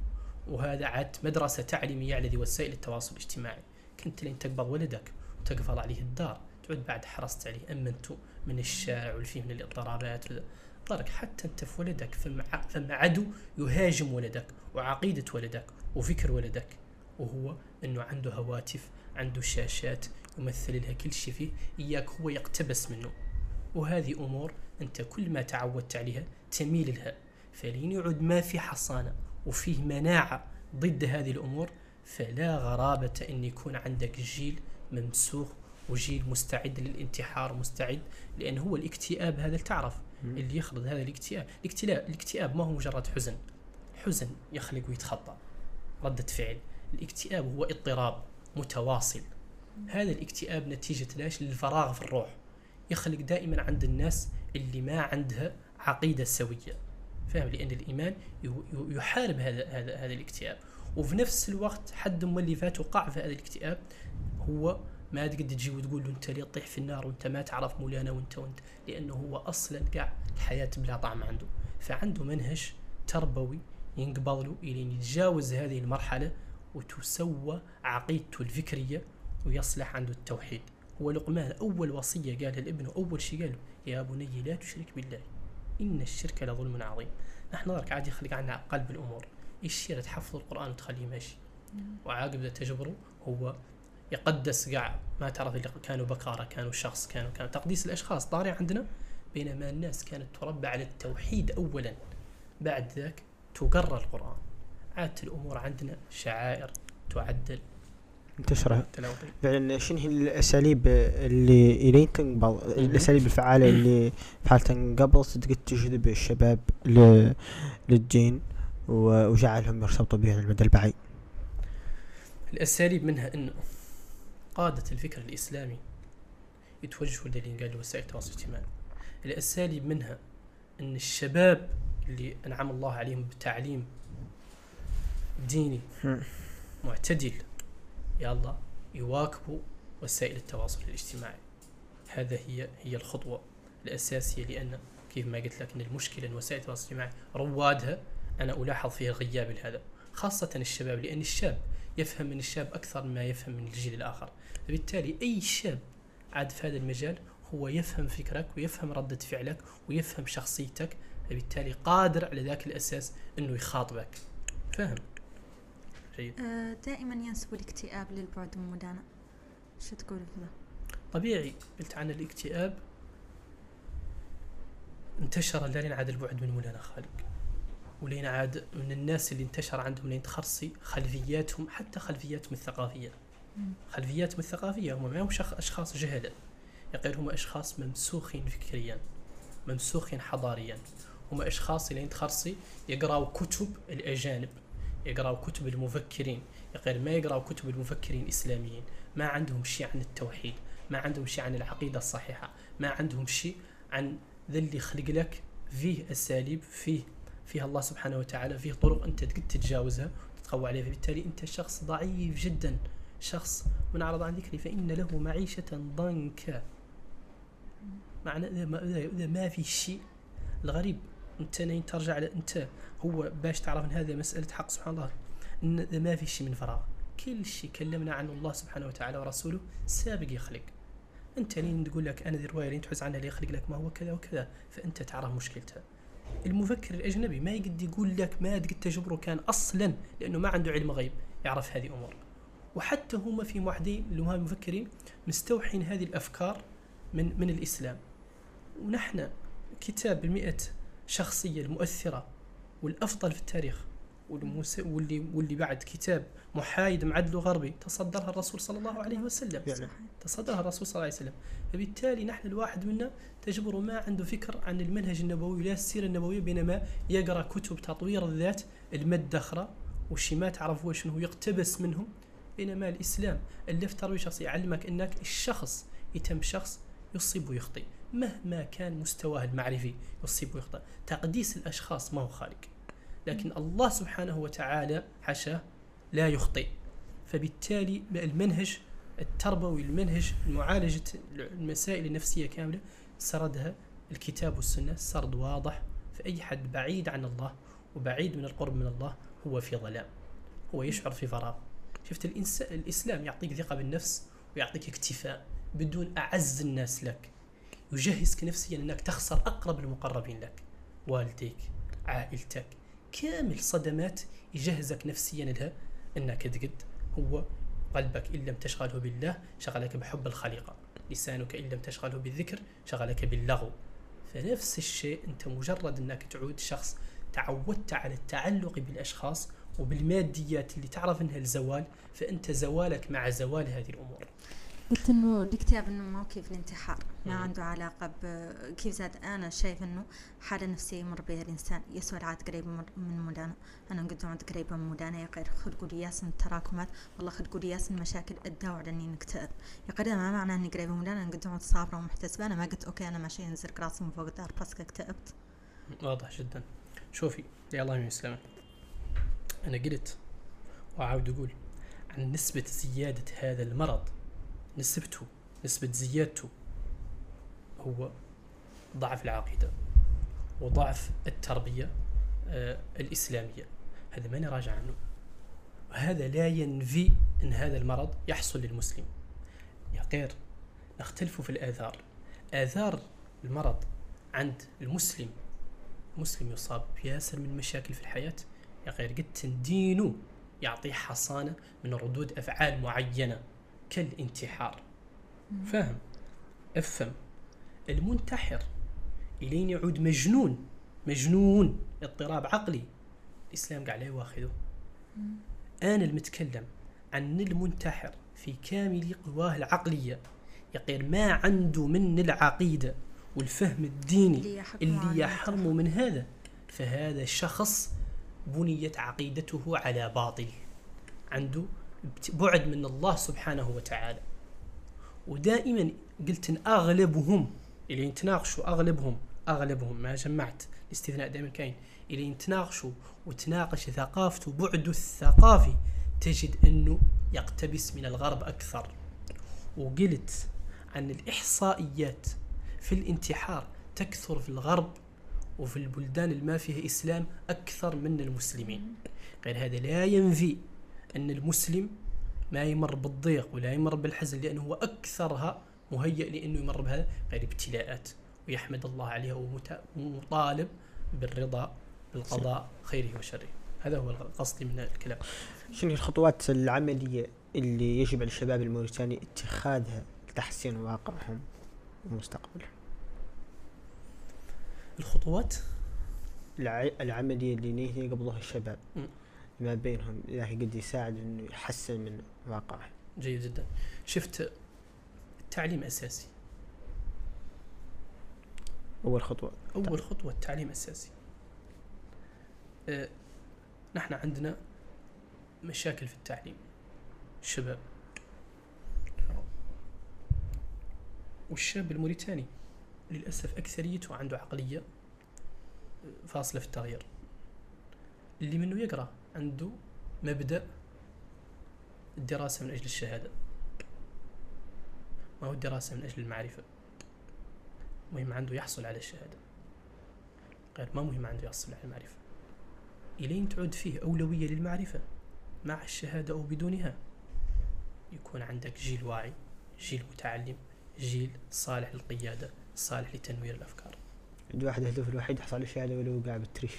وهذا عاد مدرسة تعليمية على ذي وسائل التواصل الاجتماعي. كنت لين تقبض ولدك وتقفل عليه الدار. تعود بعد حرصت عليه أمنته من الشارع واللي فيه من الاضطرابات وذا. ضرك حتى أنت في ولدك فما عدو يهاجم ولدك وعقيدة ولدك وفكر ولدك. وهو إنه عنده هواتف عنده شاشات يمثل لها كل شيء فيه. إياك هو يقتبس منه. وهذه أمور أنت كل ما تعودت عليها تميل لها. فلين يعود ما في حصانة وفيه مناعة ضد هذه الأمور فلا غرابة أن يكون عندك جيل ممسوخ وجيل مستعد للانتحار مستعد لأن هو الاكتئاب هذا تعرف اللي يخلط هذا الاكتئاب. الاكتئاب الاكتئاب ما هو مجرد حزن. حزن يخلق ويتخطى. ردة فعل. الاكتئاب هو اضطراب متواصل. هذا الاكتئاب نتيجة لاش للفراغ في الروح. يخلق دائما عند الناس اللي ما عندها عقيدة سوية. فاهم؟ يو- يو- يحارب هذا هذا هذا الاكتئاب. وفي نفس الوقت حد من اللي فات وقع في هذا الاكتئاب هو ما تقدر تجي وتقول له أنت ليه تطيح في النار وأنت ما تعرف مولانا وأنت وأنت؟ لأنه هو أصلا قاع الحياة بلا طعم عنده. فعنده منهج تربوي ينقبض له الين يتجاوز هذه المرحلة وتسوى عقيدته الفكرية ويصلح عنده التوحيد. هو لقمان أول وصية قالها لابنه اول شيء قال له يا بني لا تشرك بالله. إن الشرك لظلم عظيم. نحن نظرك عادي يخلق عنا قلب الأمور. يشير تحفظ القرآن وتخليه ماشي؟ وعاقب إذا تجبره هو يقدس قاع ما تعرف اللي كانوا بكارة كانوا شخص كانوا كانوا. تقديس الأشخاص طارئ عندنا بينما الناس كانت تربى على التوحيد أولا. بعد ذاك تقرر القرآن. عادت الأمور عندنا شعائر تعدل. انتشر تلاوة فعلا شنو هي الأساليب اللي إلين تنقبض؟ الأساليب الفعالة اللي فعلا تنقبض صدق تجذب الشباب للدين وجعلهم يرتبطوا به على المدى البعيد. الأساليب منها أنه قادة الفكر الإسلامي يتوجهوا قال وسائل التواصل الاجتماعي. الأساليب منها أن الشباب اللي أنعم الله عليهم بتعليم ديني. معتدل يلا يواكبوا وسائل التواصل الاجتماعي. هذا هي هي الخطوة الأساسية لأن كيف ما قلت لك أن المشكلة أن وسائل التواصل الاجتماعي روادها أنا ألاحظ فيها غياب لهذا خاصة الشباب لأن الشاب يفهم من الشاب أكثر مما يفهم من الجيل الآخر. فبالتالي أي شاب عاد في هذا المجال هو يفهم فكرك ويفهم ردة فعلك ويفهم شخصيتك فبالتالي قادر على ذاك الأساس أنه يخاطبك. فهم جيد. آه، دائما ينسب الاكتئاب للبعد والمدانة شو تقول في ذا؟ طبيعي قلت عن الاكتئاب انتشر لين عاد البعد من مولانا خالق ولين عاد من الناس اللي انتشر عندهم لين تخرصي خلفياتهم حتى خلفياتهم الثقافية. خلفياتهم الثقافية هم ما هم شخ- أشخاص جهلة. يقول هم أشخاص ممسوخين فكريا ممسوخين حضاريا. هم أشخاص لين تخرصي يقرأوا كتب الأجانب. يقرأوا كتب المفكرين. يقول ما يقرأوا كتب المفكرين الإسلاميين ما عندهم شيء عن التوحيد. ما عندهم شيء عن العقيدة الصحيحة. ما عندهم شيء عن ذا اللي خلق لك فيه أساليب فيه فيها الله سبحانه وتعالى فيه طرق أنت تقد تتجاوزها وتتقوى عليها. فبالتالي أنت شخص ضعيف جدا. شخص من أعرض عن ذكري فإن له معيشة ضنكا. معنى إذا ما, ما في شيء الغريب نين ترجع أنت هو باش تعرف أن هذا مسألة حق سبحان الله إذا ما في شيء من فراغ. كل شيء كلمنا عنه الله سبحانه وتعالى ورسوله سابق يخلق. انت لين تقول لك أنا ذي الرواية لين تحس عنها اللي يخلق لك ما هو كذا وكذا فأنت تعرف مشكلتها. المفكر الأجنبي ما يقد يقول لك ما قد تجبره كان أصلا لأنه ما عنده علم غيب يعرف هذه أمور. وحتى هم في واحدين اللي هم المفكرين مستوحين هذه الأفكار من من الإسلام. ونحن كتاب المئة شخصية المؤثرة والأفضل في التاريخ والمس... واللي واللي بعد كتاب محايد معدل غربي تصدرها الرسول صلى الله عليه وسلم. فعلا. تصدرها الرسول صلى الله عليه وسلم. فبالتالي نحن الواحد منا تجبر ما عنده فكر عن المنهج النبوي لا السيرة النبوية بينما يقرأ كتب تطوير الذات المدخرة وشي ما تعرف هو شنو يقتبس منهم. بينما الإسلام اللي في ترويج شخصي يعلمك أنك الشخص يتم شخص يصيب ويخطئ. مهما كان مستواه المعرفي يصيب ويخطئ تقديس الأشخاص ما هو خالق. لكن الله سبحانه وتعالى حاشاه لا يخطئ. فبالتالي المنهج التربوي المنهج معالجة المسائل النفسية كاملة سردها. الكتاب والسنة سرد واضح. فأي حد بعيد عن الله وبعيد من القرب من الله هو في ظلام. هو يشعر في فراغ. شفت الإنسان الإسلام يعطيك ثقة بالنفس ويعطيك اكتفاء بدون أعز الناس لك. يجهزك نفسيا أنك تخسر أقرب المقربين لك والديك عائلتك. كامل صدمات يجهزك نفسيا لها أنك تقد هو قلبك إن لم تشغله بالله شغلك بحب الخليقة. لسانك إن لم تشغله بالذكر شغلك باللغو. فنفس الشيء أنت مجرد أنك تعود شخص تعودت على التعلق بالأشخاص وبالماديات اللي تعرف أنها الزوال فأنت زوالك مع زوال هذه الأمور. قلت إنه الاكتئاب إنه ما كيف الانتحار. ما. عنده علاقة بكيف زاد. أنا شايف إنه حالة نفسية يمر بها الإنسان. يسوى العاد قريب من- مدانة أنا قد عاد قريبة من مدانة يا غير خلقوا لي ياسن التراكمات. والله خلقوا لي ياسن مشاكل ادعوا على اني نكتئب. يا قريب ما معناه إني قريبة من مدانة أنا قد عاد صابرة ومحتسبة. أنا ما قلت أوكي أنا ماشي ينزل راسي من فوق الدار بس اكتئبت. واضح جدا. شوفي يا الله يسلمك أنا قلت وأعود أقول عن نسبة زيادة هذا المرض نسبته نسبة زيادته هو ضعف العقيدة وضعف التربية آه الإسلامية. هذا ما نراجع عنه. وهذا لا ينفي أن هذا المرض يحصل للمسلم. يا غير نختلف في الآثار. آثار المرض عند المسلم مسلم يصاب بياسر من مشاكل في الحياة. يا غير قد دينه يعطيه حصانة من ردود أفعال معينة. كالانتحار. فاهم أفهم. المنتحر. إلين يعود مجنون. مجنون. اضطراب عقلي. الإسلام قاعد لا يواخذه أنا المتكلم عن المنتحر في كامل قواه العقلية. يقير ما عنده من العقيدة والفهم الديني اللي يحكم اللي على يحرم من هذا. فهذا شخص بنيت عقيدته على باطل. عنده بعد من الله سبحانه وتعالى. ودائما قلت إن أغلبهم اللي يتناقشوا أغلبهم أغلبهم ما جمعت الاستثناء دائما كاين. إلى يتناقشوا وتناقش ثقافته بعده الثقافي تجد إنه يقتبس من الغرب أكثر. وقلت عن الإحصائيات في الانتحار تكثر في الغرب وفي البلدان اللي ما فيها إسلام أكثر من المسلمين. غير هذا لا ينفي أن المسلم ما يمر بالضيق ولا يمر بالحزن لأنه هو أكثرها مهيئ لأنه يمر بهذا غير ابتلاءات. ويحمد الله عليها ومطالب بالرضا بالقضاء خيره وشره. هذا هو قصدي من الكلام. شنو الخطوات العملية اللي يجب على الشباب الموريتاني اتخاذها لتحسين واقعهم ومستقبلهم؟ الخطوات؟ الع- العملية اللي نيه يقبضوها الشباب. ما بينهم إذا قد يساعد إنه يحسن من واقعه. جيد جدا. شفت التعليم أساسي؟ أول خطوة. أول خطوة التعليم أساسي. أه نحن عندنا مشاكل في التعليم. الشباب والشاب الموريتاني للأسف أكثريته عنده عقلية فاصلة في التغيير. اللي منه يقرأ. عنده مبدأ الدراسة من أجل الشهادة. ما هو الدراسة من أجل المعرفة. مهم عنده يحصل على الشهادة. غير ما مهم عنده يحصل على المعرفة. إلين تعود فيه أولوية للمعرفة مع الشهادة أو بدونها. يكون عندك جيل واعي جيل متعلم جيل صالح للقيادة صالح لتنوير الأفكار. الواحد هدفه الوحيد يحصل على الشهادة ولو قاعد بالتريش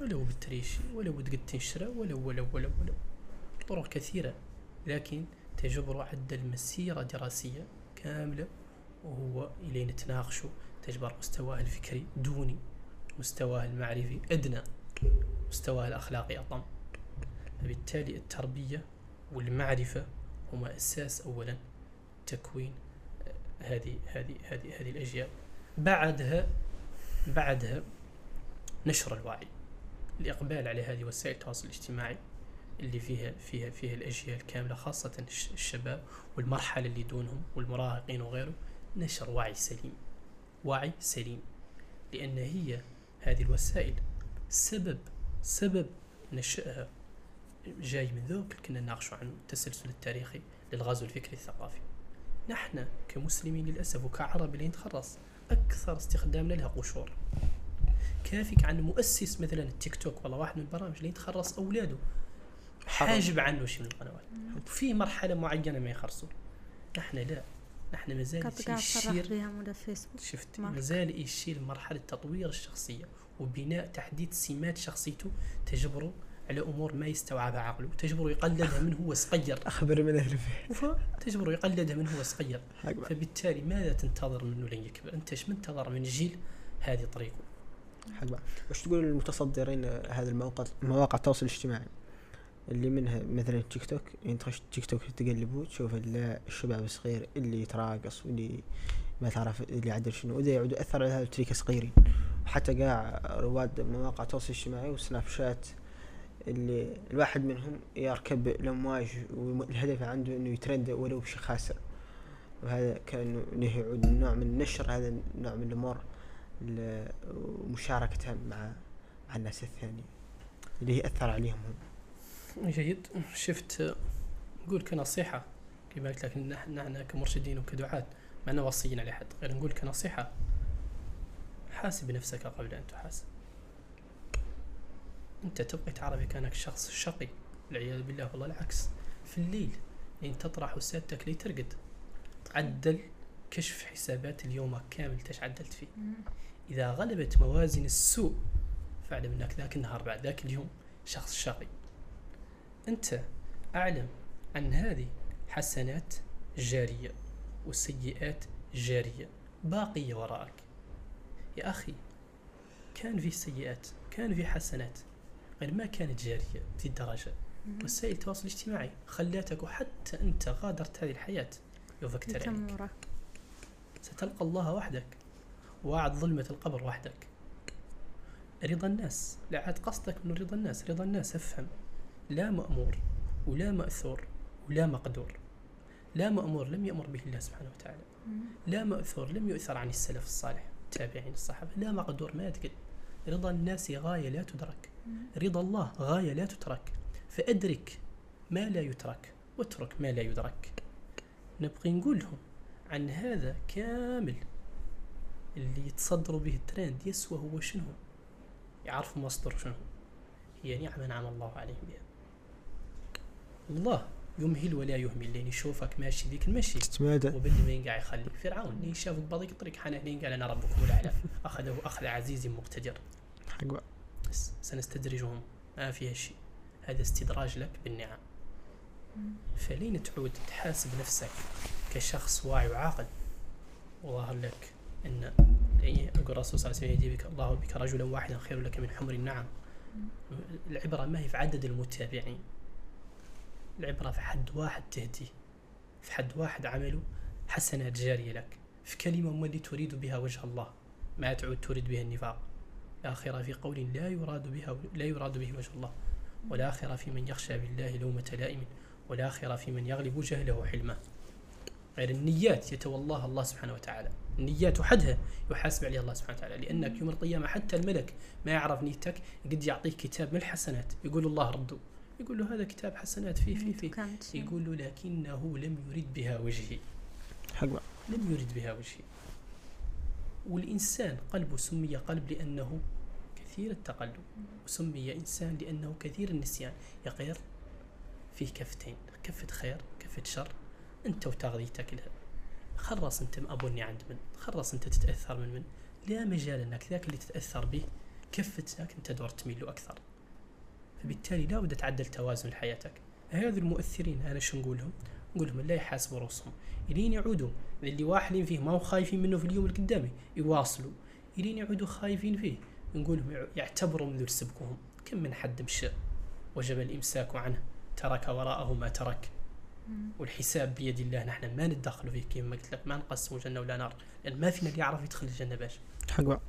ولو بالتريشي ولو تقد تنشره ولو ولو ولو ولو طرق كثيرة لكن تجبر عدل مسيرة دراسية كاملة وهو إلين نتناقشوا تجبر مستواه الفكري دوني مستواه المعرفي أدنى مستواه الأخلاقي أطم. فبالتالي التربية والمعرفة هما أساس أولا تكوين آه، هذه هذه هذه هذه الأجيال بعدها بعدها نشر الوعي. الإقبال على هذه وسائل التواصل الاجتماعي اللي فيها فيها فيها الأجيال كاملة خاصة الش- الشباب والمرحلة اللي دونهم والمراهقين وغيره نشر وعي سليم وعي سليم لأن هي هذه الوسائل سبب سبب نشأها. جاي من اللي كنا نناقشوا عن التسلسل التاريخي للغزو الفكري الثقافي. نحن كمسلمين للأسف وكعرب اللي نتخرص أكثر استخدامنا لها قشور. كافيك عن مؤسس مثلا التيك توك. والله واحد من البرامج اللي يتخرص أولاده. حاجب عنه شيء من القنوات في مرحلة معينة ما يخرصوا نحن لا. نحن ما زال كنت قاعد صرح يشير شفت؟ ما ما زال يشير لمرحله تطوير الشخصية وبناء تحديد سمات شخصيته تجبره على أمور ما يستوعبها عقله تجبره يقلدها من هو صغير. أخبر من البيت. تجبره يقلدها من هو صغير. فبالتالي ماذا تنتظر منه لين يكبر؟ أنت إيش منتظر من جيل هذه طريقه؟ حق بعض. وش تقول المتصدرين هذا الموقع مواقع التواصل الاجتماعي؟ اللي منها مثلا تيك توك يعني تخش تيك توك تقلبوا تشوف ال- الشباب الصغير اللي يتراقص واللي ما تعرف اللي يعدل شنو وده يعود يأثر على هذا التريكة صغيرين. حتى قاع رواد مواقع التواصل الاجتماعي وسناب شات اللي الواحد منهم يركب الأمواج والهدف عنده إنه يترند ولو بشيء خاسر. وهذا كأنه إنه يعود نوع من نشر هذا النوع من الأمور. ل- ومشاركتها مع مع الناس الثانية اللي يأثر عليهم هم. جيد. شفت نقول كنصيحة كما قلت لك نحن كمرشدين وكدعاة ما نوصيين على حد غير نقول كنصيحة حاسب نفسك قبل أن تحاسب. أنت تبغي تعرف كأنك شخص شقي والعياذ بالله والله العكس. في الليل لين تطرح وسادتك لي ترقد عدل كشف حسابات اليوم كامل تش عدلت فيه إذا غلبت موازين السوء فاعلم أنك ذاك النهار بعد ذاك اليوم شخص شقي. أنت أعلم أن هذه حسنات جارية وسيئات جارية باقية وراءك. يا أخي كان في سيئات كان في حسنات غير ما كانت جارية في الدرجة. وسائل التواصل الاجتماعي خلاتك وحتى أنت غادرت هذه الحياة. عليك تمورة ستلقى الله وحدك. وعد ظلمة القبر وحدك. رضا الناس. لا عاد قصدك من رضا الناس. رضا الناس أفهم. لا مأمور ولا مأثور ولا مقدور. لا مأمور لم يأمر به الله سبحانه وتعالى. لا مأثور لم يؤثر عن السلف الصالح التابعين الصحابة. لا مقدور ما تقد رضا الناس غاية لا تدرك. رضا الله غاية لا تترك. فأدرك ما لا يترك واترك ما لا يدرك. نبغي نقول لهم عن هذا كامل. اللي يتصدروا به الترند يسوى هو شنو؟ يعرفوا مصدر شنو؟ هي نعمة نعم الله عليهم بها. الله يمهل ولا يهمل لين يشوفك ماشي ذيك المشي. تتمادى وباللي ما ينقع يخليك؟ فرعون لين شافك بضيق الطريق حنا هنا قال أنا ربكم الأعلى. أخذه أخذ عزيز مقتدر. حق سنستدرجهم. ما فيها شيء هذا استدراج لك بالنعم. فلين تعود تحاسب نفسك كشخص واعي وعاقل؟ وظهر لك. إن يقول الرسول صلى الله عليه وسلم يهدي الله بك رجلا واحدا خير لك من حمر النعم. العبرة ما هي في عدد المتابعين. العبرة في حد واحد تهديه في حد واحد عمله حسنات جارية لك. في كلمة اللي تريد بها وجه الله. ما تعود تريد بها النفاق. الآخرة في قول لا يراد بها لا يراد به وجه الله. والآخرة في من يخشى بالله لومة لائم. والآخرة في من يغلب جهله حلمه. غير النيات يتولاها الله سبحانه وتعالى. النيات وحدها يحاسب عليها الله سبحانه وتعالى. لأنك يوم القيامة حتى الملك ما يعرف نيتك قد يعطيك كتاب من الحسنات. يقول الله رده يقول له هذا كتاب حسنات فيه فيه فيه. يقول له لكنه لم يرد بها وجهي. حق. بقى. لم يرد بها وجهي. والإنسان قلبه سمي قلب لأنه كثير التقلب. وسمي إنسان لأنه كثير النسيان. يا غير فيه كفتين. كفة خير كفة شر. أنت وتغذيتك خلص أنت مأبوني عند من خلص أنت تتأثر من من. لا مجال أنك ذاك اللي تتأثر به كفة ذاك أنت دور تميل له أكثر. فبالتالي لا بد تعدل توازن حياتك. هذا المؤثرين أنا شو نقول لهم نقول لهم لا يحاسبوا رؤوسهم. إلين يعودوا اللي واحدين فيه ما هو خايفين منه في اليوم اللي قدامي يواصلوا. إلين يعودوا خايفين فيه نقول لهم يع- يعتبروا من ذو سبكهم كم من حد مشى وجب الإمساك عنه ترك وراءه ما ترك. والحساب بيد الله نحن ما ندخل فيه كما قلت لك ما نقسم جنه ولا نار لأن ما فينا اللي يعرف يدخل الجنة باش. حق بقى.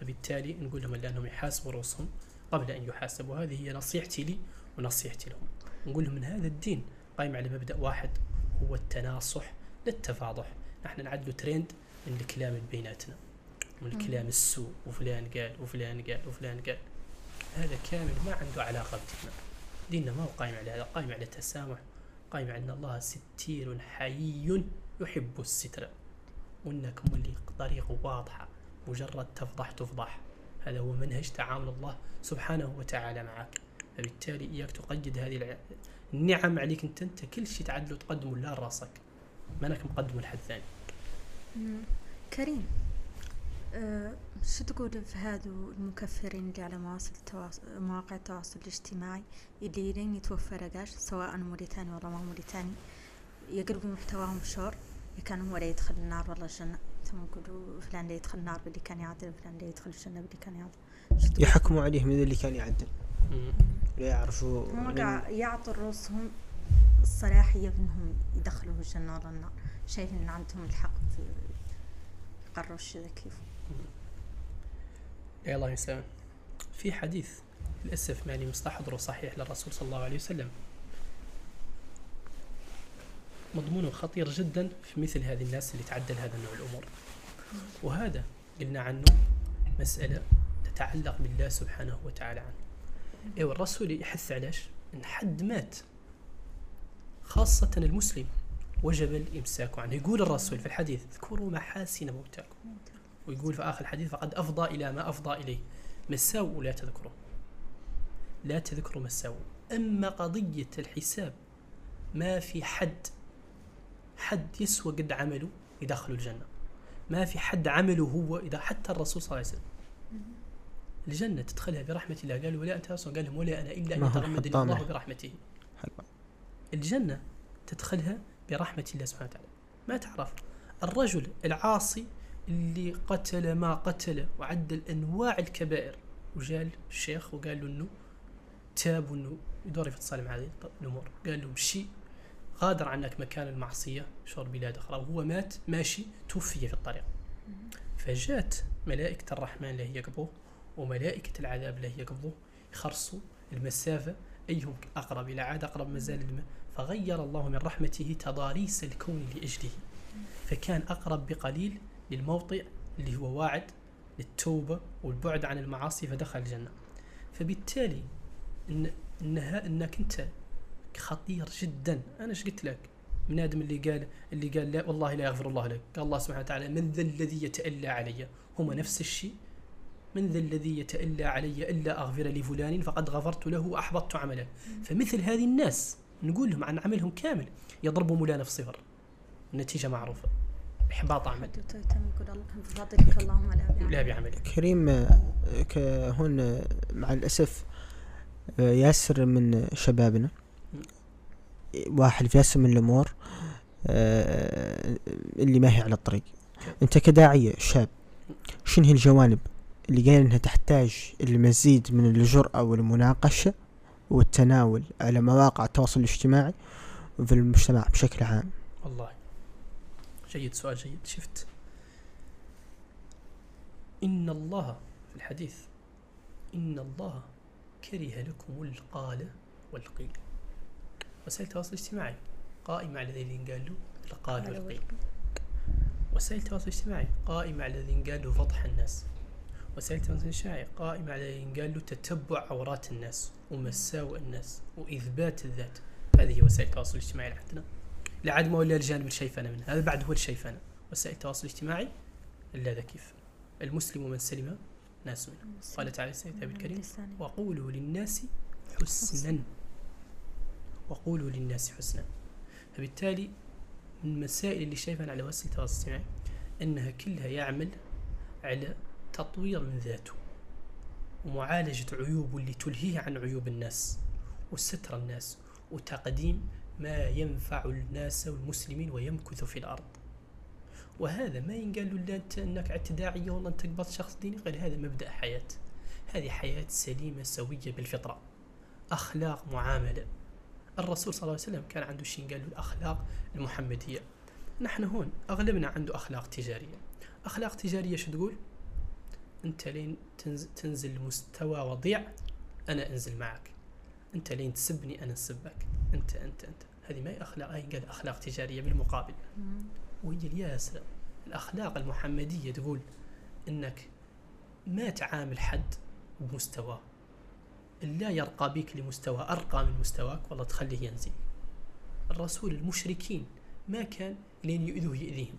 فبالتالي نقول لهم لأنهم يحاسبوا رؤوسهم قبل أن يحاسبوا. هذه هي نصيحتي لي ونصيحتي لهم. نقول لهم إن هذا الدين قائم على مبدأ واحد هو التناصح لا التفاضح نحن نعدل ترند من الكلام اللي بيناتنا من الكلام السوء وفلان قال وفلان قال وفلان قال. هذا كامل ما عنده علاقة بديننا ديننا ما هو قائم على هذا قائم على التسامح قائم على ان الله ستير حيي يحب الستر. وانك مولي طريقه واضحه مجرد تفضح تفضح. هذا هو منهج تعامل الله سبحانه وتعالى معك. فبالتالي إياك تقيد هذه النعم عليك أنت أنت كل شيء تعدله تقدمه لا راسك. ما مقدمه لحد ثاني. كريم. أه شو تقول في هذو المكفرين اللي على مواصل التواصل مواقع التواصل الاجتماعي اللي لين يتوفى رقاش سواء موريتاني ولا ما موريتاني يقلبوا محتواهم شور كان هو لا يدخل النار ولا الجنة. ثم يقولوا فلان لا يدخل النار باللي كان يعدل فلان لا يدخل الجنة باللي كان يعدل؟ يحكموا عليه من اللي كان يعدل. لا يعرفوا هم يعطوا رؤوسهم الصلاحية بأنهم يدخلوا الجنة ولا النار. شايفين إن عندهم الحق في يقرروا الشيء ذا كيف يا الله يسلمك. في حديث للأسف ماني مستحضره صحيح للرسول صلى الله عليه وسلم. مضمونه خطير جدا في مثل هذه الناس اللي تعدل هذا النوع الأمور. وهذا قلنا عنه مسألة تتعلق بالله سبحانه وتعالى عنه. أيوه الرسول يحث علاش إن حد مات خاصة المسلم وجب الإمساك عنه. يقول الرسول في الحديث اذكروا محاسن موتاكم ويقول في آخر الحديث فقد أفضى إلى ما أفضى إليه. مساو لا تذكره. لا تذكروا مساو أما قضية الحساب ما في حد حد يسوى قد عمله يدخله الجنة. ما في حد عمله هو إذا حتى الرسول صلى الله عليه وسلم. الجنة تدخلها برحمة الله. قال ولا أنت أصلا قال لهم ولا أنا إلا أن يتغمدني الطامع. الله برحمته. الجنة تدخلها برحمة الله سبحانه وتعالى. ما تعرف. الرجل العاصي اللي قتل ما قتل وعدل أنواع الكبائر. وجاء الشيخ وقال له أنه تاب وأنه يدور يفصل مع هذه الأمور. قال له مشي غادر عنك مكان المعصية شور بلاد أخرى. وهو مات ماشي توفي في الطريق. فجات ملائكة الرحمن له يقبضوه وملائكة العذاب له يقبضوه يخرصوا المسافة أيهم أقرب إلى عاد أقرب مازال الماء فغير الله من رحمته تضاريس الكون لأجله. فكان أقرب بقليل للموطئ اللي هو واعد للتوبة والبعد عن المعاصي فدخل الجنة. فبالتالي إن إنها إنك أنت خطير جدا. أنا إيش قلت لك؟ من آدم اللي قال اللي قال لا والله لا يغفر الله لك. قال الله سبحانه وتعالى من ذا الذي يتألى علي. هم نفس الشيء. من ذا الذي يتألى علي إلا أغفر لفلان فقد غفرت له وأحبطت عمله. فمثل هذه الناس نقول لهم عن عملهم كامل. يضربوا مولانا في صفر النتيجة معروفة. إحباط عمل لا بعملك كريم ك- هون مع الأسف ياسر من شبابنا. واحد في ياسر من الأمور اللي ما هي على الطريق. أنت كداعية شاب شنو هي الجوانب اللي قايل أنها تحتاج المزيد من الجرأة والمناقشة والتناول على مواقع التواصل الاجتماعي وفي المجتمع بشكل عام؟ والله. جيد سؤال جيد. شفت؟ إن الله في الحديث إن الله كره لكم القال والقيل. وسائل التواصل الاجتماعي قائمة على الذين قالوا القال والقيل. وسائل التواصل الاجتماعي قائمة على الذين قالوا فضح الناس. وسائل التواصل الاجتماعي قائمة على الذين قالوا تتبع عورات الناس ومساوئ الناس وإثبات الذات. هذه هي وسائل التواصل الاجتماعي عندنا. لا عاد ما ولا الجانب الشيفنة منه. هذا بعد هو الشيفنة وسائل التواصل الاجتماعي إلا ذا كيف. المسلم من سلم ناس منه. قال تعالى سيدنا الكريم وقولوا للناس حسنا. وقولوا للناس حسنا. فبالتالي من المسائل اللي شايفها على وسائل التواصل الاجتماعي إنها كلها يعمل على تطوير من ذاته. ومعالجة عيوبه اللي تلهيه عن عيوب الناس. وستر الناس. وتقديم ما ينفع الناس والمسلمين ويمكث في الأرض. وهذا ما ينقال له لا انت أنك اعتداعية والله أنت قبضت شخص ديني غير هذا مبدأ حياة. هذه حياة سليمة سوية بالفطرة. أخلاق معاملة. الرسول صلى الله عليه وسلم كان عنده شيء قال له الأخلاق المحمدية. نحن هون أغلبنا عنده أخلاق تجارية. أخلاق تجارية شو تقول؟ أنت لين تنزل, لمستوى وضيع أنا أنزل معك. أنت لين تسبني أنا أسبك أنت أنت أنت. هذه ما هي أخلاق؟ هي قال أخلاق تجارية بالمقابل. ويجي الياس الأخلاق المحمدية تقول أنك ما تعامل حد بمستواه لا يرقى بك لمستوى أرقى من مستواك والله تخليه ينزل. الرسول المشركين ما كان لين يؤذوه يأذيهم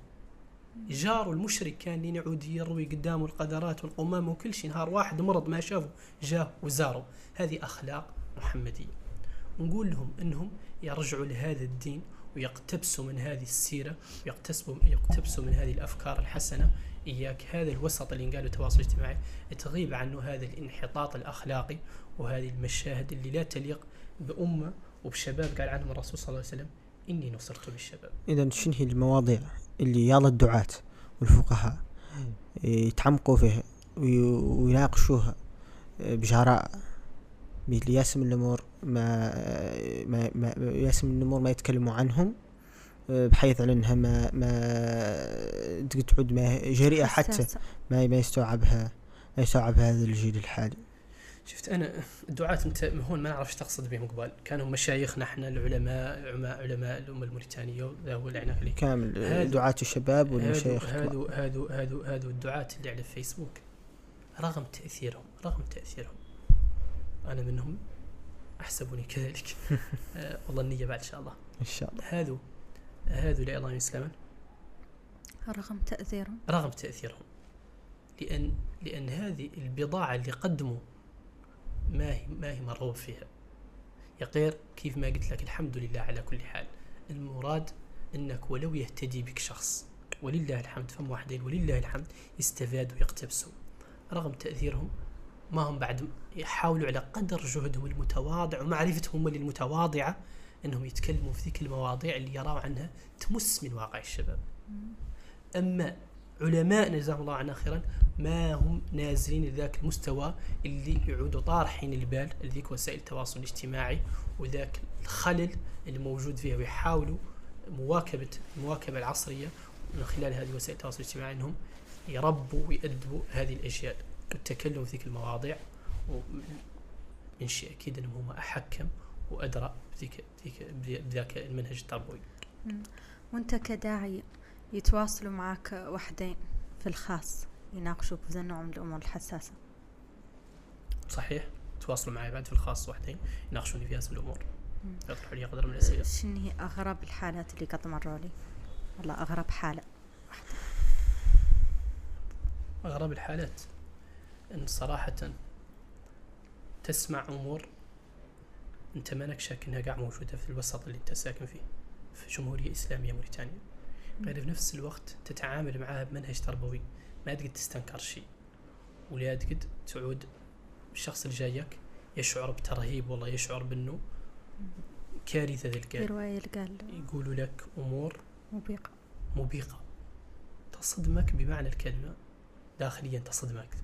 جاره المشرك كان لين يعود يروي قدامه القدرات والقمامة وكل شيء نهار واحد مرض ما شافه جاه وزاره. هذه أخلاق محمدية. نقول لهم أنهم يرجعوا لهذا الدين ويقتبسوا من هذه السيرة ويقتبسوا يقتبسوا من هذه الأفكار الحسنة. إياك هذا الوسط اللي قالوا التواصل الاجتماعي تغيب عنه هذا الانحطاط الأخلاقي وهذه المشاهد اللي لا تليق بأمة وبشباب. قال عنهم الرسول صلى الله عليه وسلم إني نصرت بالشباب. إذا شنو هي المواضيع اللي يلا الدعاة والفقهاء يتعمقوا فيها وي- ويناقشوها بجراء بياسم الأمور. ما ما, ما ياسم الأمور ما يتكلموا عنهم بحيث على إنها ما ما تعود ما جريئة حتى. ما ما يستوعبها ما يستوعبها هذا الجيل الحالي. شفت أنا الدعاة أنت هون ما نعرف إيش تقصد بهم قبال كانوا مشايخنا إحنا العلماء علماء علماء الامه الموريتانية وذا هو اللي كامل هذا- دعاة الشباب والمشايخ. هادو هادو هادو هادو الدعاة اللي على الفيسبوك رغم تأثيرهم رغم تأثيرهم أنا منهم. أحسبني كذلك. آه والله النية بعد إن شاء الله. إن شاء الله. هادو هادو لا الله يسلمن رغم تأثيرهم. رغم تأثيرهم. لأن لأن هذه البضاعة اللي قدموا ما هي ما هي مرغوب فيها. يا غير كيف ما قلت لك الحمد لله على كل حال. المراد أنك ولو يهتدي بك شخص ولله الحمد فم واحدين ولله الحمد يستفاد ويقتبسوا. رغم تأثيرهم ما هم بعد يحاولوا على قدر جهدهم المتواضع ومعرفتهم للمتواضعة إنهم يتكلموا في ذيك المواضيع اللي يروا عنها تمس من واقع الشباب. أما علماءنا جزاهم الله عنا خيرا ما هم نازلين لذاك المستوى اللي يعودوا طارحين البال لذيك وسائل التواصل الاجتماعي وذاك الخلل اللي موجود فيها ويحاولوا مواكبة المواكبة العصرية من خلال هذه وسائل التواصل الاجتماعي إنهم يربوا ويأدبوا هذه الأجيال والتكلم في ذيك المواضيع ومن شيء أكيد أنهم هم أحكم وأدرى بذيك بذاك المنهج التربوي وأنت كداعي يتواصلوا معك وحدين في الخاص يناقشوك بذا النوع من الأمور الحساسة. صحيح. تواصلوا معي بعد في الخاص وحدين يناقشوني في هذه الأمور. يطرحوا لي قدر من الأسئلة. شنو هي أغرب الحالات اللي قد مروا لي؟ والله أغرب حالة. أغرب الحالات. إن صراحة تسمع أمور أنت مانك شاك إنها قاع موجودة في الوسط اللي أنت ساكن فيه في جمهورية إسلامية موريتانيا. غير في نفس الوقت تتعامل معها بمنهج تربوي ما تقد تستنكر شيء. ولا تقد تعود الشخص اللي جايك يشعر بترهيب والله يشعر بأنه كارثة ذي في القلب. رواية اللي قال يقولوا لك أمور مبيقة. مبيقة. تصدمك بمعنى الكلمة داخليا تصدمك.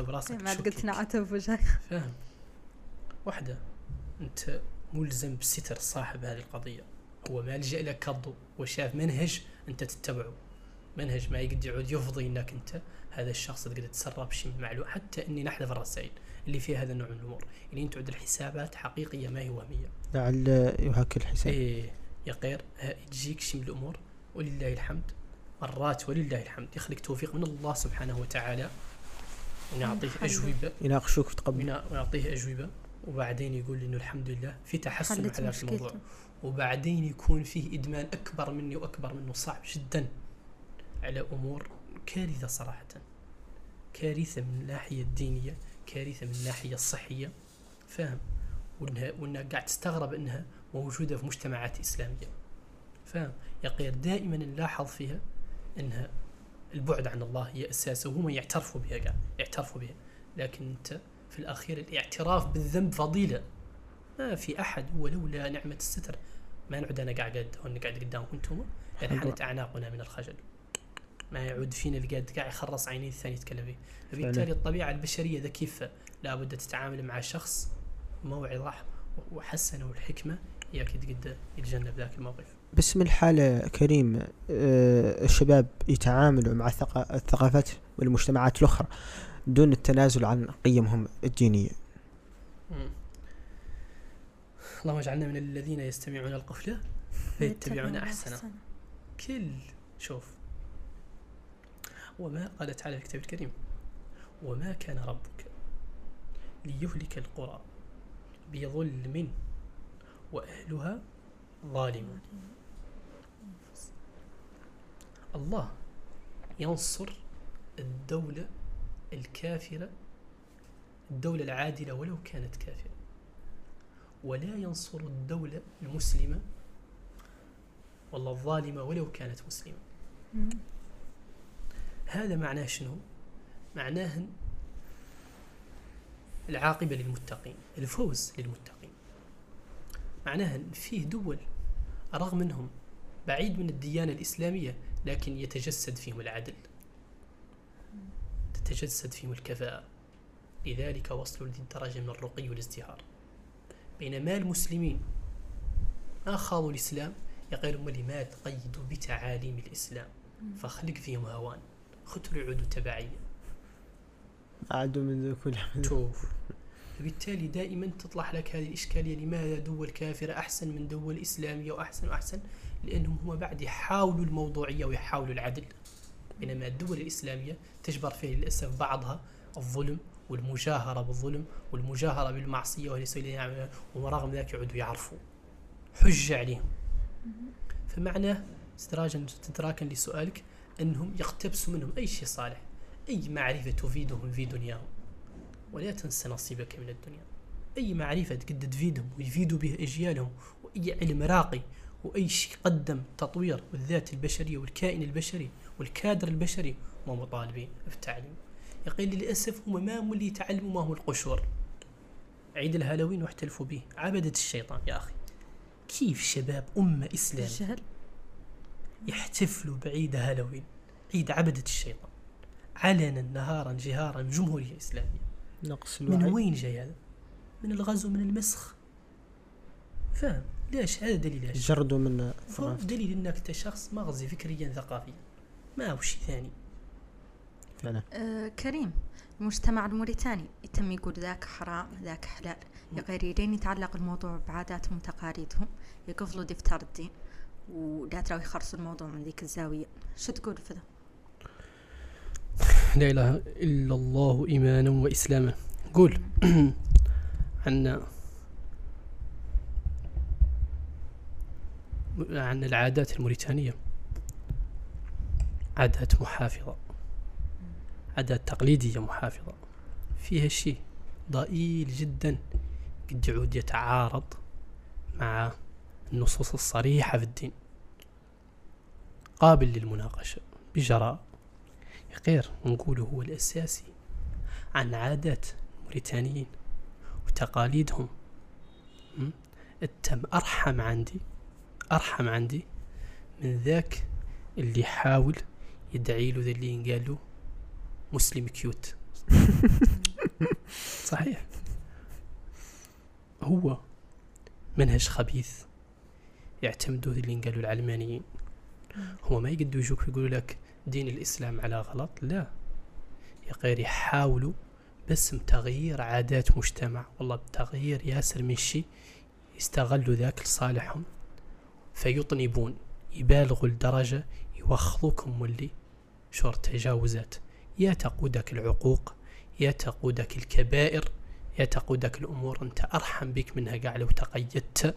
انت براسك ما. قلت نعته بوجهك فاهم. واحدة أنت ملزم بستر صاحب هذه القضية. هو ما لجأ لك كضو وشاف منهج أنت تتبعه. منهج ما يقد يعود يفضي أنك أنت. هذا الشخص تقدر تسرب شيء من معلومة حتى أني نحذف الرسائل اللي فيها هذا النوع من الأمور. يعني تعد الحسابات حقيقية ما هي وهمية. لعل يهك الحساب. إيه يا غير ها- تجيك شيء من الأمور. ولله الحمد. مرات ولله الحمد. يخليك توفيق من الله سبحانه وتعالى. ونعطيه. أجوبة. يناقشوك وتقبل. وينا- ويعطيه أجوبة وبعدين يقول إنه الحمد لله في تحسن على الموضوع. وبعدين يكون فيه إدمان أكبر مني وأكبر منه. صعب جدا على أمور كارثة صراحة. كارثة من الناحية الدينية كارثة من الناحية الصحية. فاهم؟ وإنها, وإنها قاعد تستغرب إنها موجودة في مجتمعات إسلامية. فاهم؟ يا دائما نلاحظ فيها إنها البعد عن الله هي أساسه وهم يعترفوا بها قاعد يعترفوا بها. لكن أنت في الأخير الاعتراف بالذنب فضيلة. ما في أحد ولولا نعمة الستر. ما نعود أنا قاعد قاعد هون قاعد قدامكم أنتم يعني حنت أعناقنا من الخجل. ما يعود فينا اللي قاعد يخرص عينيه الثاني يتكلم فيه. فبالتالي الطبيعة البشرية ذا كيف لابد تتعامل مع شخص موعظة وحسنة والحكمة هي أكيد قد يتجنب ذاك الموقف. باسم الحالة كريم آه، الشباب يتعاملوا مع الثقا- الثقافات والمجتمعات الأخرى دون التنازل عن قيمهم الدينية. اللهم اجعلنا من الذين يستمعون القفلة فيتبعون أحسنه كل شوف. وما قال تعالى في الكتاب الكريم وما كان ربك ليهلك القرى بظلم وأهلها ظالمون الله ينصر الدولة الكافرة الدولة العادلة ولو كانت كافرة ولا ينصر الدولة المسلمة والله الظالمة ولو كانت مسلمة. هذا معناه شنو؟ معناه العاقبة للمتقين الفوز للمتقين معناها إن فيه دول رغم أنهم بعيد من الديانة الإسلامية لكن يتجسد فيهم العدل. تتجسد فيهم الكفاءة. لذلك وصلوا لذي الدرجة من الرقي والازدهار. بينما المسلمين ما خاضوا الإسلام؟ يقولون ما تقيدوا بتعاليم الإسلام؟ فخلق فيهم هوان. ختلوا يعودوا تبعية عادوا من ذو كل شوف. فبالتالي دائما تطلع لك هذه الإشكالية لماذا دول كافرة أحسن من دول إسلامية وأحسن وأحسن؟ لأنهم هم بعد يحاولوا الموضوعية ويحاولوا العدل. بينما الدول الإسلامية تجبر فيه للأسف بعضها الظلم والمجاهرة بالظلم والمجاهرة بالمعصية وليس يعملون ورغم ذلك يعودوا يعرفوا. حجة عليهم. فمعناه استدراجا استدراكا لسؤالك أنهم يقتبسوا منهم أي شيء صالح أي معرفة تفيدهم في دنياهم. ولا تنسى نصيبك من الدنيا. أي معرفة قد تفيدهم ويفيدوا بها أجيالهم وأي علم راقي وأي شيء قدم تطوير الذات البشرية والكائن البشري والكادر البشري ما مطالبين في التعليم. يقول للأسف هم ما هم اللي يتعلموا ما هو القشور. عيد الهالوين واحتلفوا به. عبدة الشيطان يا أخي. كيف شباب أمة إسلام يحتفلوا بعيد هالوين؟ عيد عبدة الشيطان. علنا نهارا جهارا جمهورية إسلامية. نقص من الوعي. وين جاي هذا؟ من الغزو من المسخ. فاهم؟ ليش؟ هذا دليل إيش؟ جردوا من دليل إنك أنت شخص مغزي فكريا ثقافيا. ما هو شيء ثاني؟ فعلا. آه كريم المجتمع الموريتاني يتم يقول ذاك حرام ذاك حلال. يا غير يدين يتعلق الموضوع بعاداتهم وتقاليدهم يقفلوا دفتر الدين. وداترا يخرصوا الموضوع من ذيك الزاوية. شو تقول في ذا؟ لا إله إلا الله إيمانا وإسلاما. قول عن عن العادات الموريتانية. عادات محافظة. عادات تقليدية محافظة. فيها شيء ضئيل جدا. قد يعود يتعارض مع النصوص الصريحة في الدين. قابل للمناقشة بجراء. غير نقوله هو الأساسي. عن عادات الموريتانيين وتقاليدهم? التم أرحم عندي أرحم عندي من ذاك اللي يحاول يدعي له ذا اللي ينقال له مسلم كيوت. صحيح. هو منهج خبيث يعتمدوا اللي قالوا العلمانيين. هو ما يقدروا يجوك يقولوا لك دين الإسلام على غلط؟ لا. يا غير يحاولوا بس تغيير عادات مجتمع. والله بتغيير ياسر من شيء يستغلوا ذاك لصالحهم. فيطنبون يبالغوا لدرجة يوخذوكم واللي شور تجاوزات. يا تقودك العقوق يا تقودك الكبائر يا تقودك الأمور. أنت أرحم بك منها قاع لو تقيدت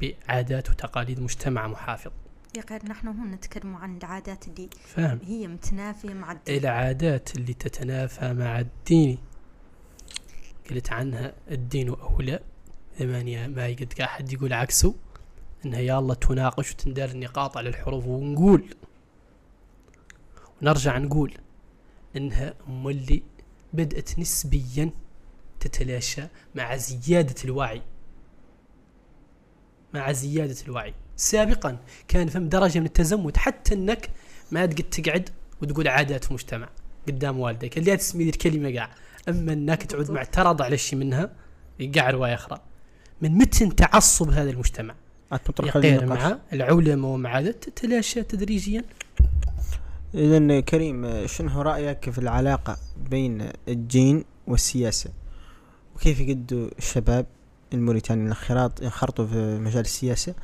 بعادات وتقاليد مجتمع محافظ. غير نحن هون نتكلم عن العادات اللي فاهم. هي متنافية مع الدين. العادات اللي تتنافى مع الدين. قلت عنها الدين أولى. ثمانية ما يقد قاعد حد يقول عكسه. إنها يا الله تناقش وتندار النقاط على الحروف ونقول. ونرجع نقول إنها مولي بدأت نسبيا تتلاشى مع زيادة الوعي. مع زيادة الوعي. سابقا كان فهم درجة من التزمت حتى إنك ما تقد تقعد وتقول عادات في مجتمع قدام والدك اللي تسمي ذي الكلمة قاع. أما إنك تعود معترض على شيء منها يقع رواية أخرى. من متى تعصب هذا المجتمع؟ يقير مع العلماء ومع تتلاشى تدريجيا؟ إذا كريم شنو رأيك في العلاقة بين الدين والسياسة؟ وكيف يقدوا الشباب الموريتاني الانخراط ينخرطوا في مجال السياسة؟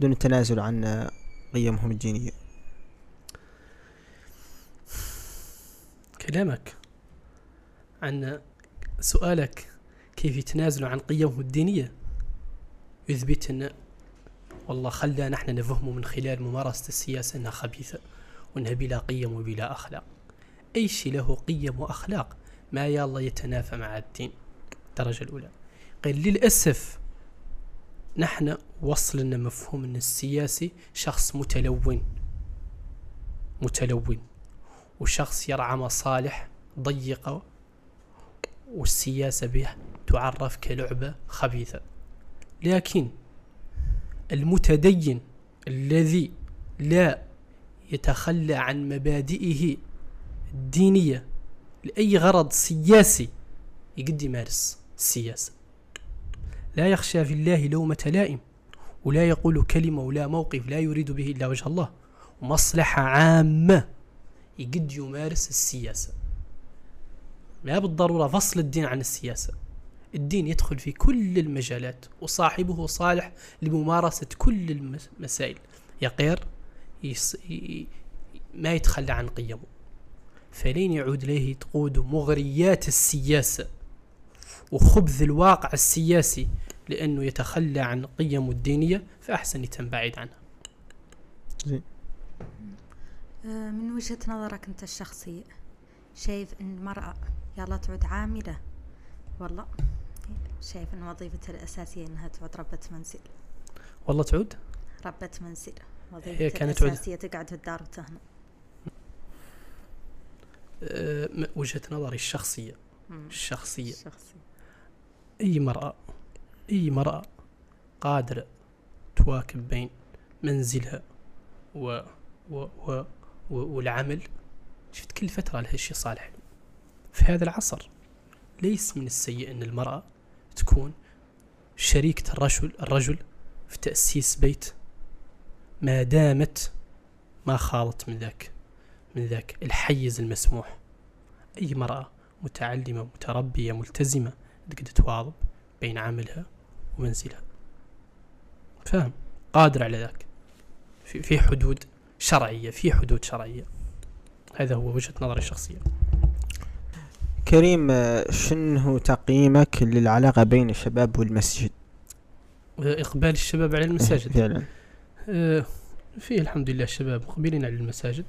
دون التنازل عن قيمهم الدينية كلامك عن سؤالك كيف يتنازلوا عن قيمهم الدينية يثبت أن والله خلى نحن نفهمه من خلال ممارسة السياسة أنها خبيثة وأنها بلا قيم وبلا أخلاق. أي شيء له قيم وأخلاق ما يلا يتنافى مع الدين. الدرجة الأولى. قال للأسف نحن وصل لنا مفهوم أن السياسي شخص متلون متلون وشخص يرعى مصالح ضيقة والسياسة به تعرف كلعبة خبيثة. لكن المتدين الذي لا يتخلى عن مبادئه الدينية لأي غرض سياسي يقد يمارس السياسة. لا يخشى في الله لومة لائم ولا يقول كلمة ولا موقف لا يريد به إلا وجه الله. ومصلحة عامة يقد يمارس السياسة. لا بالضرورة فصل الدين عن السياسة. الدين يدخل في كل المجالات وصاحبه صالح لممارسة كل المسائل يقير يص... ي... ما يتخلى عن قيمه. فلين يعود له تقود مغريات السياسة. وخبث الواقع السياسي لأنه يتخلى عن قيمه الدينية فأحسن يتم بعيد عنها. زين. آه، من وجهة نظرك أنت الشخصية شايف أن المرأة يلا تعود عاملة؟ والله شايف أن وظيفتها الأساسية أنها تعود ربة منزل. والله تعود؟ ربة منزل. وظيفتها هي كانت الأساسية تقعد في الدار وتهنى أه وجهة نظري الشخصية. الشخصية. الشخصية. أي مرأة أي مرأة قادرة تواكب بين منزلها و, و, و, و والعمل. شفت كل فترة لها شيء صالح. في هذا العصر ليس من السيء أن المرأة تكون شريكة الرجل الرجل في تأسيس بيت. ما دامت ما خالط من ذاك من ذاك الحيز المسموح. أي مرأة متعلمة متربية ملتزمة تقدر تواظب بين عملها ومنزلها. فاهم؟ قادر على ذاك. في, في حدود شرعية في حدود شرعية. هذا هو وجهة نظري الشخصية. كريم شنو تقييمك للعلاقة بين الشباب والمسجد؟ إقبال الشباب على المساجد. فعلا. آه، فيه الحمد لله الشباب مقبلين على المساجد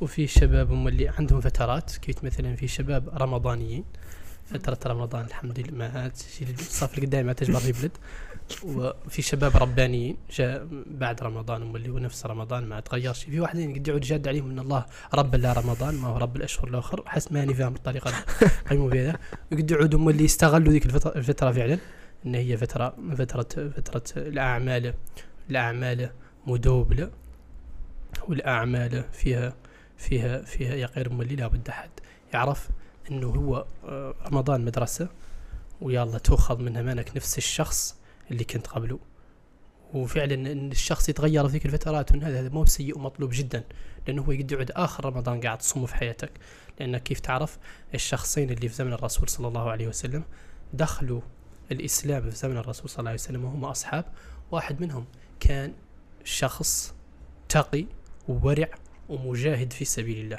وفي شباب هم اللي عندهم فترات كيف مثلا في شباب رمضانيين. فترة رمضان الحمد لله ما اللي صافي قدامي ما تجبر يبلد. وفي شباب ربانيين جاء بعد رمضان هم اللي هو نفس رمضان ما تغيرش. في واحدين قد يعود جاد عليهم ان الله رب لا رمضان ما هو رب الأشهر الأخر حسب ماني فاهم الطريقة قيموا بها وقد يعود هم اللي استغلوا ذيك الفترة فعلا إن هي فترة فترة فترة الأعمال الأعمال مدوبله والأعمال فيها فيها فيها يا غير لابد احد يعرف. إنه هو آه، رمضان مدرسة ويلا تؤخذ منها مانك نفس الشخص اللي كنت قبله. وفعلا إن الشخص يتغير في ذيك الفترات وان هذا مو سيء ومطلوب جدا لأنه هو يقعد يعد آخر رمضان قاعد تصوم في حياتك. لانك كيف تعرف؟ الشخصين اللي في زمن الرسول صلى الله عليه وسلم دخلوا الإسلام في زمن الرسول صلى الله عليه وسلم وهم أصحاب. واحد منهم كان شخص تقي وورع ومجاهد في سبيل الله.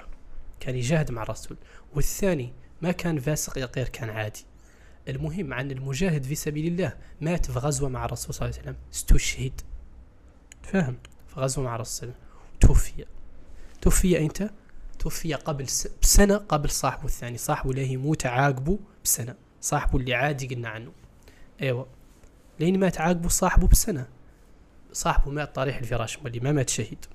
كان يجاهد مع الرسول. والثاني ما كان فاسق يقير كان عادي. المهم عن المجاهد في سبيل الله مات في غزوة مع الرسول صلى الله عليه وسلم. استشهد. فاهم في غزوة مع الرسول صلى الله عليه وسلم. توفي. توفي أنت؟ توفي قبل س... بسنة قبل صاحبه الثاني. صاحبه اللي يموت عاقبه بسنة. صاحبه اللي عادي قلنا عنه. أيوه. لين مات عاقبه صاحبه بسنة. صاحبه مات طريح الفراش اللي ما مات شهيد.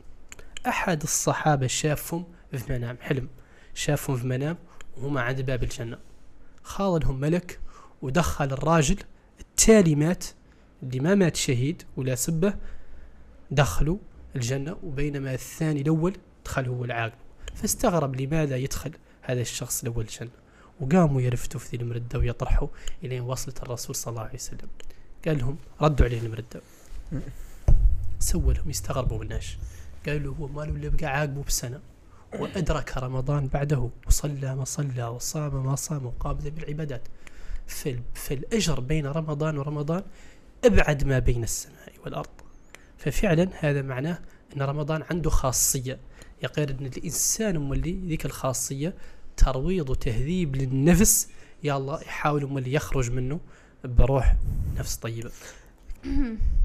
أحد الصحابة شافهم في منام حلم. شافهم في منام وهم عند باب الجنة. خالدهم ملك ودخل الراجل التالي مات. اللي ما مات شهيد ولا سبة دخلوا الجنة وبينما الثاني الأول دخل هو العاقل. فاستغرب لماذا يدخل هذا الشخص الأول الجنة؟ وقاموا يرفتوا في ذي المردة ويطرحوا إلين وصلت الرسول صلى الله عليه وسلم. قال لهم ردوا عليه المردة سوى لهم يستغربوا مناش قالوا هو ماله اللي بقى عاقبه بسنة. وأدرك رمضان بعده وصلى ما صلى وصام ما صام وقام بالعبادات. في, في الأجر بين رمضان ورمضان أبعد ما بين السماء والأرض. ففعلا هذا معناه أن رمضان عنده خاصية. يقول أن الإنسان مولي ذيك الخاصية ترويض وتهذيب للنفس. يا الله يحاول مولي يخرج منه بروح نفس طيبة.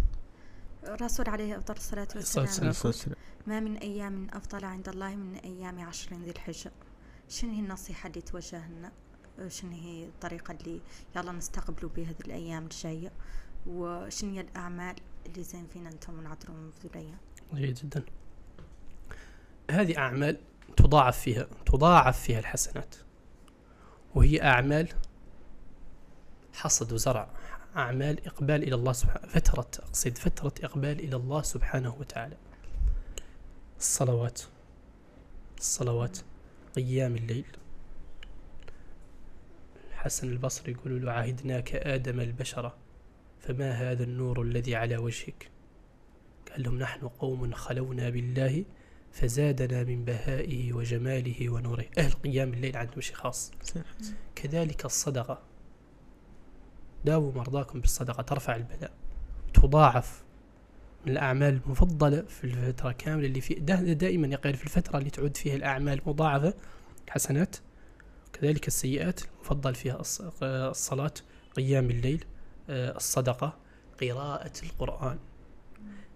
الرسول عليه أفضل الصلاة والسلام. ما من أيام أفضل عند الله من أيام عشر ذي الحجة. شنو هي النصيحة اللي توجه لنا شنو هي الطريقة اللي يلا نستقبلوا بها هذه الأيام الجاية؟ وشنو هي الأعمال اللي زين فينا أنتم ونعذرون في ذي الأيام؟ جيد جدا. هذه أعمال تضاعف فيها تضاعف فيها الحسنات. وهي أعمال حصد وزرع. أعمال إقبال إلى الله سبحانه فترة أقصد فترة إقبال إلى الله سبحانه وتعالى. الصلوات الصلوات قيام الليل. حسن البصري يقول له عهدناك آدم البشرة فما هذا النور الذي على وجهك؟ قال لهم نحن قوم خلونا بالله فزادنا من بهائه وجماله ونوره. أهل قيام الليل عندهم شيء خاص. كذلك الصدقة. داووا مرضاكم بالصدقة ترفع البلاء. تضاعف من الأعمال المفضلة في الفترة كاملة اللي في دا دائما يقول في الفترة اللي تعد فيها الأعمال مضاعفة حسنات. كذلك السيئات المفضل فيها الص- الصلاة قيام الليل آه، الصدقة قراءة القرآن.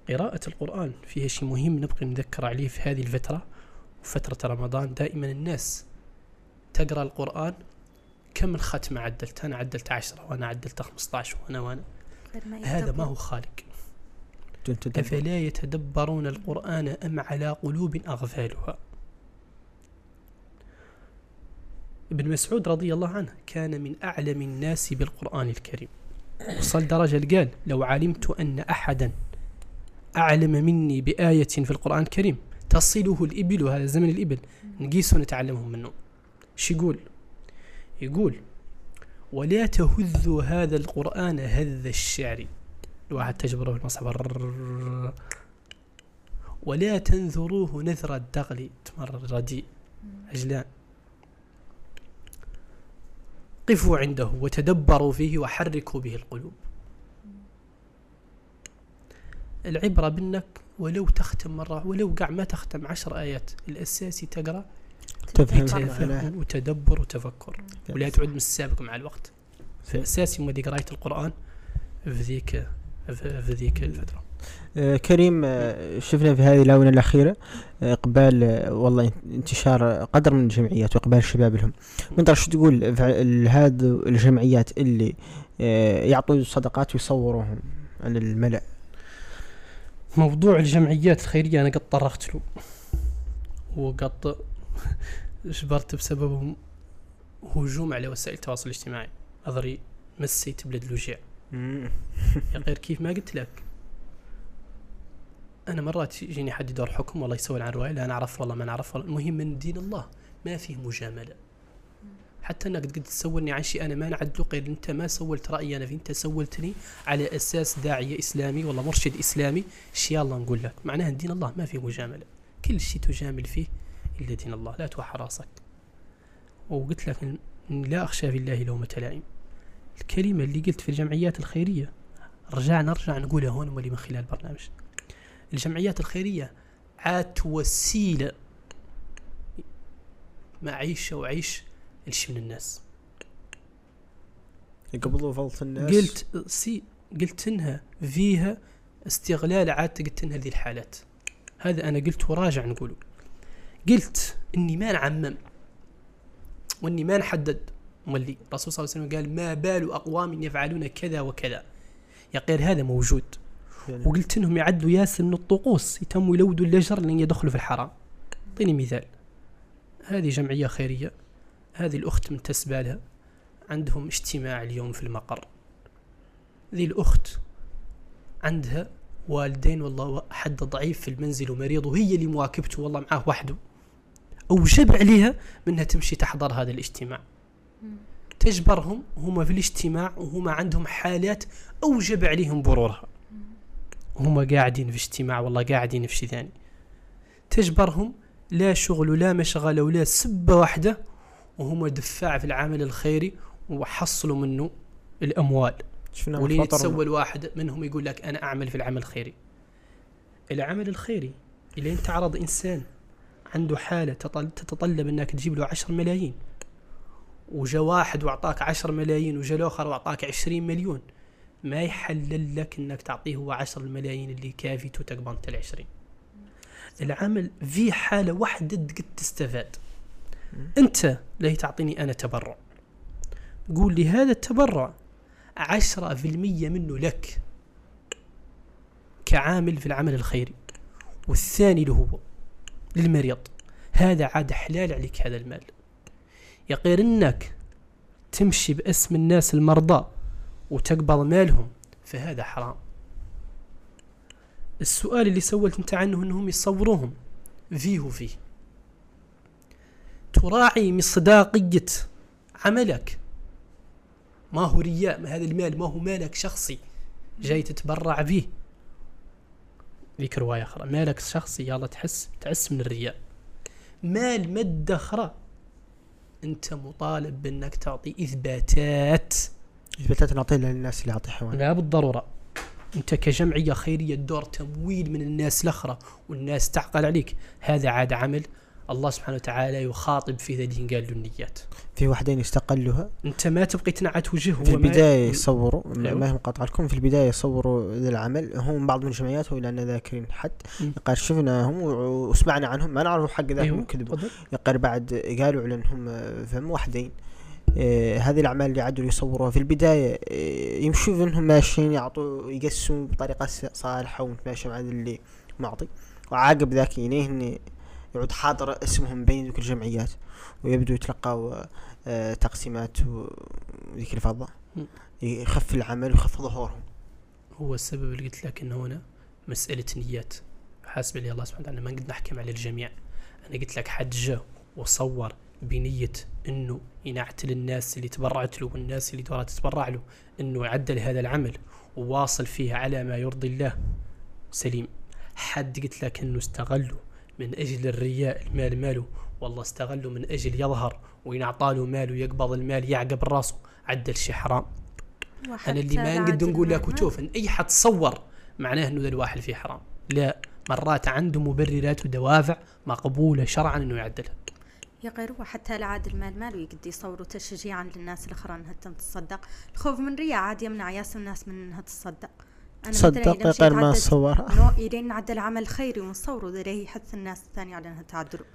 قراءة القرآن فيها شيء مهم نبقى نذكر عليه في هذه الفترة وفترة رمضان دائما الناس تقرأ القرآن كم من ختمة عدلت؟ أنا عدلت عشرة وأنا عدلت 15 وأنا وأنا. ما هذا ما. هو خالق. أفلا يتدبرون القرآن أم على قلوب أغفالها؟ ابن مسعود رضي الله عنه كان من أعلم الناس بالقرآن الكريم. وصل درجة قال لو علمت أن أحدا أعلم مني بآية في القرآن الكريم تصله الإبل هذا زمن الإبل. نقيس ونتعلمهم منه. شو يقول؟ يقول ولا تهذوا هذا القرآن هذ الشعر الواحد تجبره المصحف. ولا تنذروه نذر الدغل تمر رديء عجلان قفوا عنده وتدبروا فيه وحركوا به القلوب العبرة بأنك ولو تختم مرة ولو قع ما تختم عشر آيات الأساسي تقرأ تفهم وتدبر وتفكر. ولا تعود من السابق مع الوقت. فاساسي مدي قراية القرآن في ذيك في ذيك الفترة. آه، كريم آه، شفنا في هذه الآونة الأخيرة آه، إقبال آه، والله انتشار قدر من الجمعيات وإقبال الشباب لهم. من شو تقول في هذه الجمعيات اللي يعطوا صدقات ويصوروهم على الملأ؟ موضوع الجمعيات الخيرية أنا قد طرقت له. وقد جبرت بسببهم هجوم على وسائل التواصل الاجتماعي. أضري مسيت بلاد الوجيع يا غير كيف ما قلت لك. أنا مرات يجيني حد يدور حكم والله يسوي عن رواية لا نعرف والله ما نعرف والله. المهم من دين الله ما فيه مجاملة. حتى انك قد تسولني عن شيء أنا ما نعدله غير أنت ما سولت رأيي أنا فيه أنت سولتني على أساس داعيه إسلامي والله مرشد إسلامي. شي الله نقول لك. معناها دين الله ما فيه مجاملة. كل شيء تجامل فيه الا دين الله لا توحى رأسك. وقلت لك لا أخشى في الله لومة لائم. الكلمة اللي قلت في الجمعيات الخيرية رجع نرجع نقولها هون ولي من خلال البرنامج. الجمعيات الخيرية عاد وسيلة معيشة وعيش لشي من الناس. يقبضوا فلط الناس؟ قلت سي قلت إنها فيها استغلال عاد قلت إنها ذي الحالات. هذا أنا قلت وراجع نقوله. قلت إني ما نعمم وإني ما نحدد. مولي الرسول صلى الله عليه وسلم قال ما بال أقوام يفعلون كذا وكذا. يا غير هذا موجود. يعني وقلت إنهم يعدوا ياسر من الطقوس يتموا يلودوا اللجر لأن يدخلوا في الحرام. أعطيني مثال. هذه جمعية خيرية. هذه الأخت منتسبه لها عندهم اجتماع اليوم في المقر. ذي الأخت عندها والدين والله حد ضعيف في المنزل ومريض وهي اللي مواكبته والله معاه وحده. أوجب عليها منها تمشي تحضر هذا الاجتماع. تجبرهم هم في الاجتماع وهم عندهم حالات أوجب عليهم برورها هم قاعدين في اجتماع والله قاعدين في شيء ثاني. تجبرهم لا شغل ولا مشغلة ولا سبة واحدة وهم دفاع في العمل الخيري وحصلوا منه الأموال. شفنا ولين فطر يتسوى الواحد منهم يقول لك أنا أعمل في العمل الخيري. العمل الخيري إذا أنت عرض إنسان عنده حالة تطل- تتطلب أنك تجيب له عشر ملايين. وجا واحد وأعطاك عشر ملايين وجا الآخر وأعطاك عشرين مليون. ما يحلل لك أنك تعطيه هو عشر الملايين اللي كافيته تقبل العشرين. العمل في حالة واحدة قد تستفاد. أنت لا تعطيني أنا تبرع. قول لي هذا التبرع عشرة في المية منه لك كعامل في العمل الخيري والثاني له هو. للمريض. هذا عاد حلال عليك هذا المال. يا غير إنك تمشي باسم الناس المرضى وتقبض مالهم فهذا حرام. السؤال اللي سولت أنت عنه إنهم يصوروهم. فيه وفيه. تراعي مصداقية عملك. ما هو رياء ما هذا المال ما هو مالك شخصي جاي تتبرع به ذيك رواية أخرى. مالك شخصي يلا تحس تحس من الرياء. مال مدخرة أنت مطالب بأنك تعطي إثباتات. إثباتات نعطيها للناس اللي يعطي حيوان. لا بالضرورة. أنت كجمعية خيرية دور تمويل من الناس الأخرى والناس تعقل عليك. هذا عاد عمل الله سبحانه وتعالى يخاطب في ذلك قال له النيات في واحدين يستقلوها أنت ما تبقي تنعت وجهه في البداية يصوروا ما أيوة. ما هي مقاطعة لكم في البداية يصوروا ذا العمل. هم بعض من الجمعيات لأن ذاكرين حد. قال شفناهم وسمعنا عنهم. ما نعرف حق ذاك كذبوا تفضل. يقال بعد قالوا على أنهم فهم واحدين آه هذه الأعمال اللي عدوا يصوروها في البداية آه يمشوا إنهم ماشيين يعطوا يقسموا بطريقة صالحة ومتماشى مع اللي معطي. وعاقب ذاك ينيه يعود حاضر اسمهم بين ذيك الجمعيات ويبدو يتلقوا آه تقسيمات وذيك الفضة. مم. يخف العمل ويخف ظهورهم. هو السبب اللي قلت لك إنه هنا مسألة نيات. حاسب لي الله سبحانه وتعالى ما نقدر نحكم على الجميع. أنا قلت لك حد جا وصور بنية إنه ينعتل الناس اللي تبرعت له والناس اللي دورها تتبرع له إنه يعدل هذا العمل وواصل فيه على ما يرضي الله. سليم. حد قلت لك إنه استغله من أجل الرياء المال ماله. والله استغله من أجل يظهر وينعطى له مال ويقبض المال يعقب راسه. عدل شي حرام أنا اللي ما نقدر نقول لك وشوف ان أي حد صور معناه إنه ذا الواحد فيه حرام. لا مرات عنده مبررات ودوافع مقبولة شرعا إنه يعدلها. يا غير هو حتى العاد المال ماله يقد يصوروا تشجيعا للناس الأخرى إنها تم تصدق الخوف من رياء عاد يمنع ياس الناس من إنها تصدق أنا مثلاً إذا صدق غير ما نو يرين نعدل عمل خيري ونصوره ذا يحث الناس الثانية على أنها تعدلوا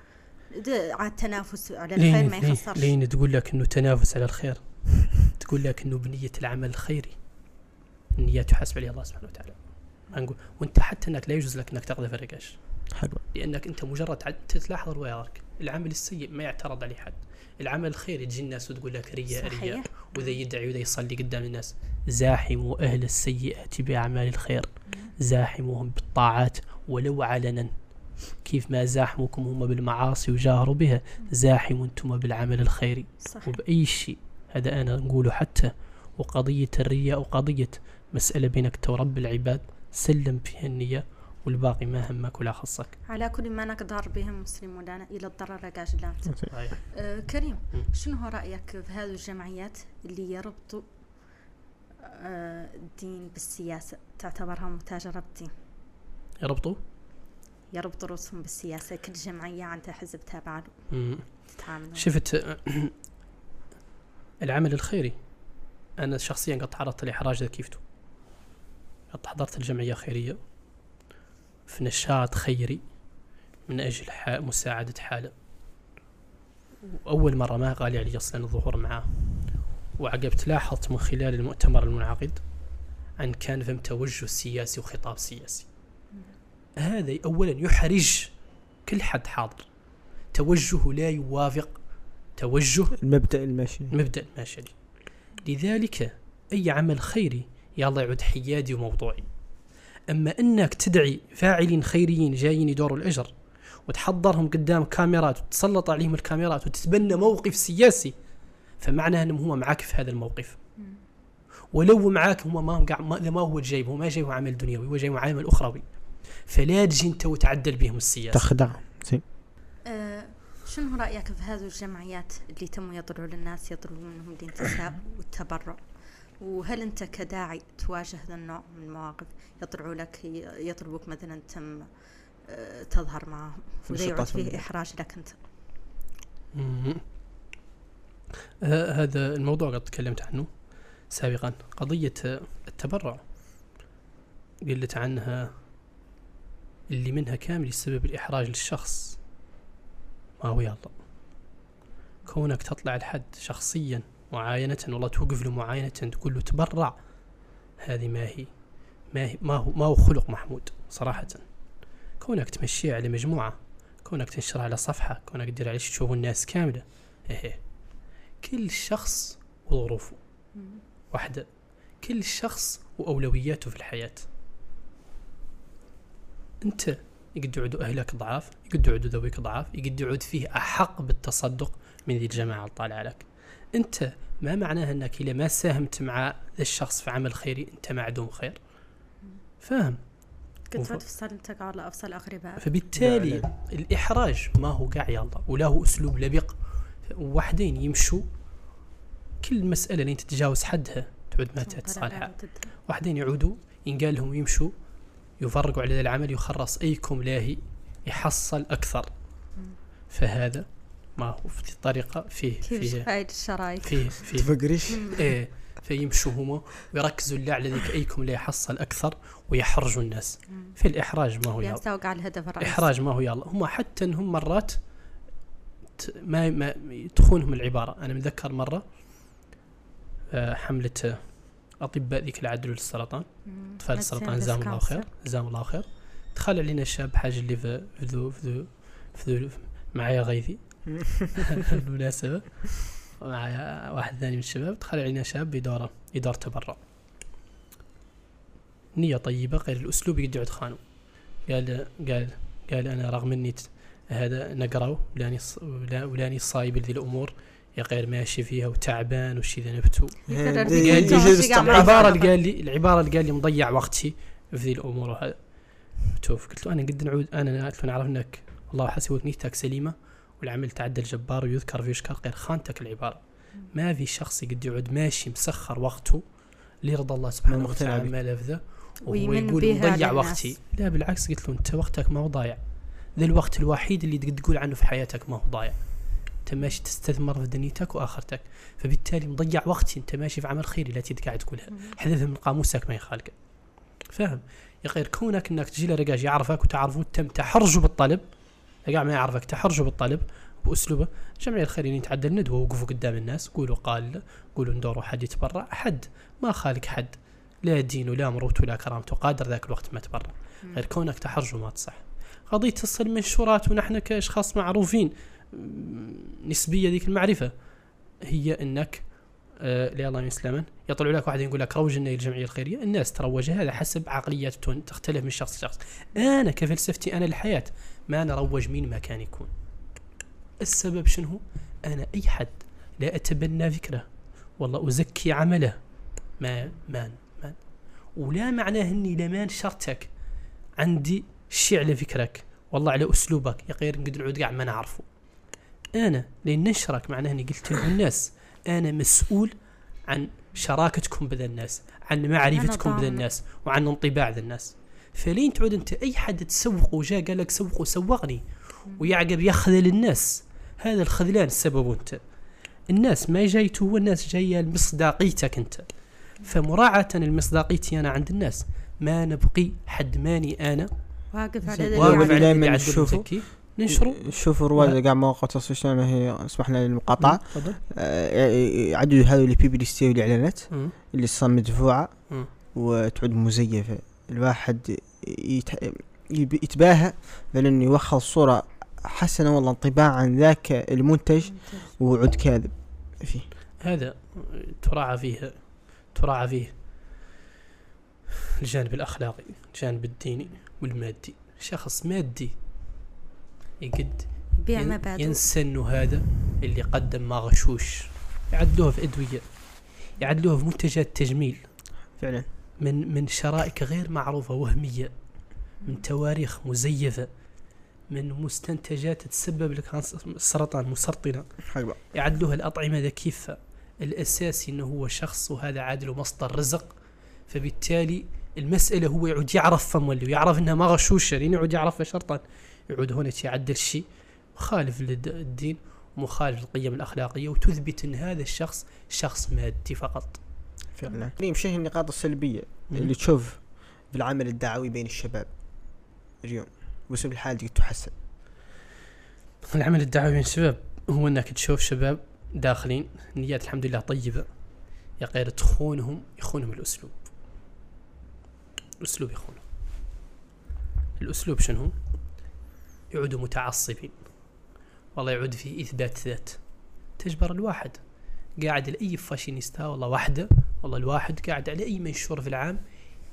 ده عاد تنافس على الخير لين ما يخسرش. لين تقول لك إنه تنافس على الخير. تقول لك إنه بنية العمل الخيري النية تحاسب عليها الله سبحانه وتعالى. ما نقول. وأنت حتى إنك لا يجوز لك إنك تقذف الرقاش حلو. لأنك أنت مجرد عد- تلاحظ رواياتك العمل السيء ما يعترض عليه حد العمل الخيري تجي الناس وتقول لك رياء رياء وذا يدعي وذا يصلي قدام الناس. زاحموا أهل السيئة بأعمال الخير. زاحموهم بالطاعات ولو علنا. كيف ما زاحموكم هم بالمعاصي وجاهروا بها زاحموا أنتم بالعمل الخيري صح وبأي شيء هذا أنا نقوله حتى وقضية الرياء وقضية مسألة بينك ورب العباد سلم فيها النية. والباقي ما همك ولا خصك. على كل ما نقدر بهم مسلمون لنا إلى الضرر صحيح. آه كريم. شنو هو رأيك في هذه الجمعيات اللي يربطوا آه الدين بالسياسة تعتبرها متاجره بالدين يربطوا يربطوا رؤوسهم بالسياسة كل جمعية عندها حزب تابع له. شفت العمل الخيري. أنا شخصيا قد تعرضت لإحراج ذا كيفته قد حضرت الجمعيه خيرية. في نشاط خيري من أجل ح- مساعدة حاله. وأول مرة ما غالي علي أصلا الظهور معاه. وعقبت لاحظت من خلال المؤتمر المنعقد أن كان فهم توجه سياسي وخطاب سياسي. هذا اولا يحرج كل حد حاضر. توجهه لا يوافق توجه المبدأ الماشي مبدأ الماشي لذلك أي عمل خيري يلا يعود حيادي وموضوعي. أما أنك تدعي فاعلين خيريين جايين يدوروا الأجر وتحضرهم قدام كاميرات وتسلط عليهم الكاميرات وتتبنى موقف سياسي فمعنى أنهم هم معاك في هذا الموقف. ولو معاك هم ما هم ما ما هو جايب هو ما جايب عمل دنيوي هو جايب عمل أخروي. فلا تجي أنت وتعدل بهم السياسة. تخدع. زين. آه شنو رأيك في هذه الجمعيات اللي تم يطلعوا للناس يطلبوا منهم الانتساب والتبرع؟ وهل أنت كداعي تواجه هذا النوع من المواقف؟ يطلعوا لك يطلبوك مثلا تم آه، تظهر معهم في وذا يعود نشاطات فيه. إحراج لك أنت. مم. آه، هذا الموضوع قد تكلمت عنه سابقا. قضية آه، التبرع. قلت عنها اللي منها كامل يسبب الإحراج للشخص. ما هو يلا كونك تطلع لحد شخصيا معاينة والله توقف له معاينة تقول له تبرع. هذه ما هي ما هي ما هو ما هو خلق محمود صراحة. كونك تمشيها على مجموعة كونك تنشرها على صفحة كونك تدير عليه تشوفوا الناس كاملة. إيه كل شخص وظروفه واحدة. كل شخص وأولوياته في الحياة. أنت يقد يعود أهلك ضعاف يقد يعود ذويك ضعاف يقد يعود فيه أحق بالتصدق من ذي الجماعة الطالعة لك. أنت ما معناها أنك إذا ما ساهمت مع الشخص في عمل خيري أنت معدوم خير. فاهم؟ قد وف- تفصل انت على أفصل الاغرباء فبالتالي لا، الإحراج ما هو قاع يلا وله أسلوب لبق. وحدين يمشوا. كل مسألة اللي تتجاوز حدها تعود ما تصالحها واحدين يعودوا ينقال لهم يمشوا يفرقوا على العمل يخرص أيكم لاهي يحصل أكثر. فهذا ما هو في طريقة فيه كيف فيه فايد الشرايك؟ فيه فيه. تفقريش؟ إيه فيمشوا هم ويركزوا اللي على ذيك أيكم لا يحصل أكثر ويحرجوا الناس. في الإحراج ما هو يلا. يستوقع على الهدف الرئيسي. إحراج ما هو يلا. هم حتى إنهم مرات ت- ما ما تخونهم العبارة. أنا متذكر مرة آه، حملة آه، أطباء ذيك العدل للسرطان. اطفال السرطان. جزاهم الله خير. جزاهم الله خير. دخل علينا شاب حاجة اللي في في ذو في ذو في ذو معايا غيثي. بالمناسبة معايا واحد ثاني من الشباب دخل علينا شاب يدور يدور تبرع نية طيبة غير الأسلوب يقعد خانو قال قال قال أنا رغم إني هذا نقرأه ولاني ولاني صايب لذي الأمور يا غير ماشي فيها وتعبان وشي ذا نبتو. يكرر دي- فيك قال لي-. العبارة اللي قال لي العبارة اللي قال لي مضيع وقتي في ذي الأمور وهذا شوف قلت له أنا قد نعود أنا قلت له نعرف إنك الله حسبك نيتك سليمة والعمل تعدى الجبار ويذكر ويشكر غير خانتك العبارة ما في شخص يقد يقعد ماشي مسخر وقته ليرضى الله سبحانه وتعالى. ما لفظه وهو ويمن يقول بها مضيع للناس. وقتي. لا بالعكس قلت له أنت وقتك ما هو ضايع. ذا الوقت الوحيد اللي تقدر تقول عنه في حياتك ما هو ضايع. أنت ماشي تستثمر في دنيتك وآخرتك. فبالتالي مضيع وقتي أنت ماشي في عمل خيري لا تيد قاعد تقولها. حذفها من قاموسك ما يخالك فاهم؟ يا غير كونك إنك تجي لرجاج يعرفك وتعرفوا تم تحرجوا بالطلب قاعد ما يعرفك تحرجوا بالطلب باسلوبه الجمعيه الخيريه يتعدى الندوه وقفوا قدام الناس قولوا قال قولوا ندوروا حد يتبرع. حد ما خالك حد لا دين ولا مروت ولا كرامته قادر ذاك الوقت ما تبرع. غير كونك تحرجوا ما تصح. تصل المنشورات ونحن كأشخاص معروفين نسبية ذيك المعرفة هي إنك آه لا الله يسلمن يطلع لك واحد يقول لك روج لنا الجمعيه الخيرية. الناس تروج هذا حسب عقلياتهم تختلف من شخص لشخص. أنا كفلسفتي أنا الحياة. ما نروج مين ما كان يكون. السبب شنو؟ أنا أي حد لا أتبنى فكره والله أزكي عمله. ما مان مان ولا معناه إني لمان شرتك عندي شيء على فكرك والله على أسلوبك. يا غير نقدر نعود قاعد ما نعرفه. أنا لأن نشرك معناه إني قلت للناس أنا مسؤول عن شراكتكم بذا الناس عن معرفتكم بذا. الناس وعن انطباع ذا الناس. فلين تعود أنت أي حد تسوق وجاء قال لك سوق وسوقني ويعقب يخذل الناس. هذا الخذلان السبب أنت. الناس ما جايته هو الناس جاية لمصداقيتك أنت. فمراعاة المصداقيتي أنا عند الناس. ما نبقي حد ماني أنا. واقف. على واقف على- اللي عدل نشوفه. ننشره شوفوا رواد قاعد مواقع التواصل الاجتماعي هي اسمح لنا المقاطعه تفضل. آه، يعدوا هذول البيبليستي والاعلانات مم. اللي صار مدفوعة. وتعود مزيفة. الواحد يت- يب- يتباهى بأنه يوخل صورة حسنة والله انطباع عن ذاك المنتج وعود كاذب. فيه. هذا تراعى فيه تراعى فيه الجانب الأخلاقي الجانب الديني والمادي. شخص مادي يقد بيع ين- مبادئ ينسى انه هذا اللي قدم ما غشوش يعدلوها في أدوية يعدلوها في منتجات تجميل. فعلا. من من شرائك غير معروفة وهمية من تواريخ مزيفة من مستنتجات تسبب لك عن سرطان مسرطنة. حقبة يعدلوها الأطعمة ذا كيف الأساسي أنه هو شخص وهذا عادل مصدر رزق. فبالتالي المسألة هو يعود يعرف فم ولا ويعرف أنها ما غشوشة لين يعود يعرف شرطا. يعود هنا يعدل شيء مخالف للدين ومخالف للقيم الأخلاقية وتثبت أن هذا الشخص شخص مادي فقط. فعلا. كريم شيء النقاط السلبية مم. اللي تشوف بالعمل الدعوي بين الشباب اليوم؟ واسلوب الحال دي تحسن. العمل الدعوي بين الشباب هو أنك تشوف شباب داخلين نيات الحمد لله طيبة يا غير تخونهم يخونهم الأسلوب. الأسلوب يخونهم. الأسلوب شنو؟ هو؟ يعودوا متعصبين. والله يعود في إثبات ذات. تجبر الواحد. قاعد لأي فاشينيستا والله واحدة والله الواحد قاعد على أي منشور في العام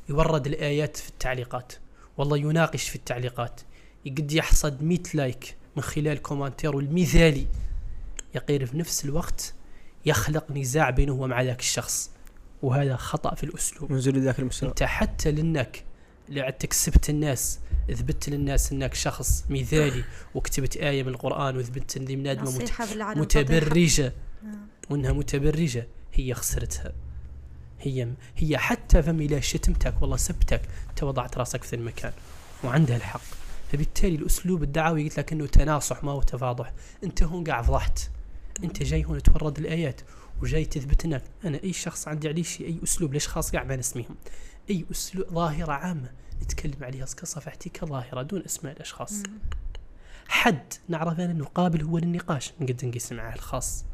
يورد الآيات في التعليقات والله يناقش في التعليقات. يقد يحصد 100 like من خلال commentaire المثالي يقير في نفس الوقت يخلق نزاع بينه ومع ذاك الشخص. وهذا خطأ في الأسلوب. نزول ذاك المستوى. أنت حتى لأنك لعدت كسبت الناس إثبت للناس أنك شخص مثالي وكتبت آية من القرآن وثبت أن ذي منادمة مت- نصيحة وإنها متبرجة. هي خسرتها. هي هي حتى فم إلى شتمتك والله سبتك أنت وضعت راسك في المكان وعندها الحق. فبالتالي الأسلوب الدعوي قلت لك إنه تناصح ما هو تفاضح. أنت هون قاعد فضحت. أنت جاي هون تورد الآيات وجاي تثبت انك أنا أي شخص عندي عليه شيء أي أسلوب ليش خاص قاعد ما نسميهم؟ أي أسلوب ظاهرة عامة نتكلم عليها كصفحتي كظاهرة دون أسماء الأشخاص. حد نعرف انه قابل هو للنقاش. نقدر نقيس معاه الخاص.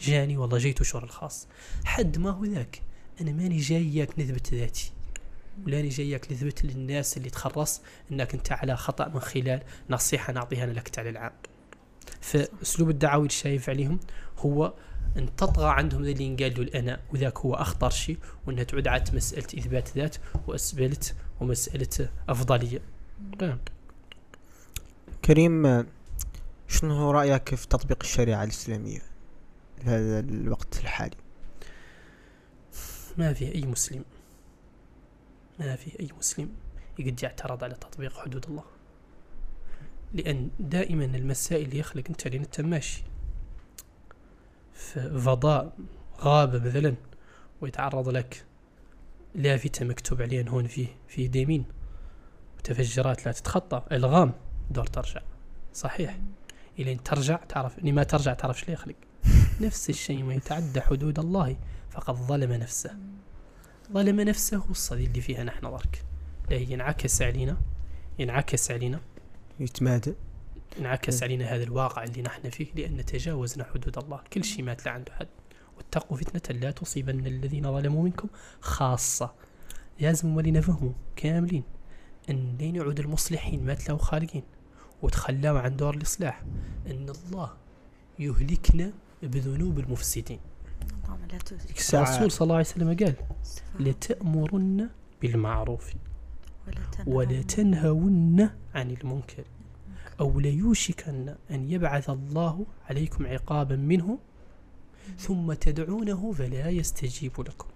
جاني والله جيت شور الخاص. حد ما هو ذاك أنا ماني جايك نثبت ذاتي. ولاني جايك نثبت للناس اللي تخرص إنك أنت على خطأ من خلال نصيحة نعطيها أنا لك على العام فأسلوب الدعوي اللي شايف عليهم هو أن تطغى عندهم اللي ينقال الأنا وذاك هو أخطر شيء وأنها تعود على مسألة إثبات ذات واسئله ومسألة أفضلية. نعم. كريم شنو هو رأيك في تطبيق الشريعة الإسلامية؟ في هذا الوقت الحالي. ما في أي مسلم. ما في أي مسلم يقد يعترض على تطبيق حدود الله. لأن دائما المسائل اللي يخلق أنت لين أنت ماشي. في فضاء غابة مثلا ويتعرض لك لافتة مكتوب عليها هون فيه في يمين متفجرات لا تتخطى. ألغام دور ترجع. صحيح. الين ترجع تعرف. اللي ما ترجع تعرف شو يخلق. نفس الشيء ما يتعدى حدود الله فقد ظلم نفسه. ظلم نفسه الصدي اللي فيها نحن ضرك. لا ينعكس علينا ينعكس علينا. يتمادى. انعكس علينا هذا الواقع اللي نحن فيه لأن تجاوزنا حدود الله. كل شيء مات لا عنده حد واتقوا فتنة لا تصيبن الذين ظلموا منكم خاصة. لازم ولي نفهموا كاملين أن لين يعود المصلحين ما تلاقوا خالقين. وتخلاوا عن دور الإصلاح. أن الله يهلكنا بذنوب المفسدين. اللهم لا الرسول صلى الله عليه وسلم قال لتأمرن بالمعروف ولا تنهوا ولا تنهون عن المنكر. أو ليوشكن أن يبعث الله عليكم عقابا منه ثم تدعونه فلا يستجيب لكم.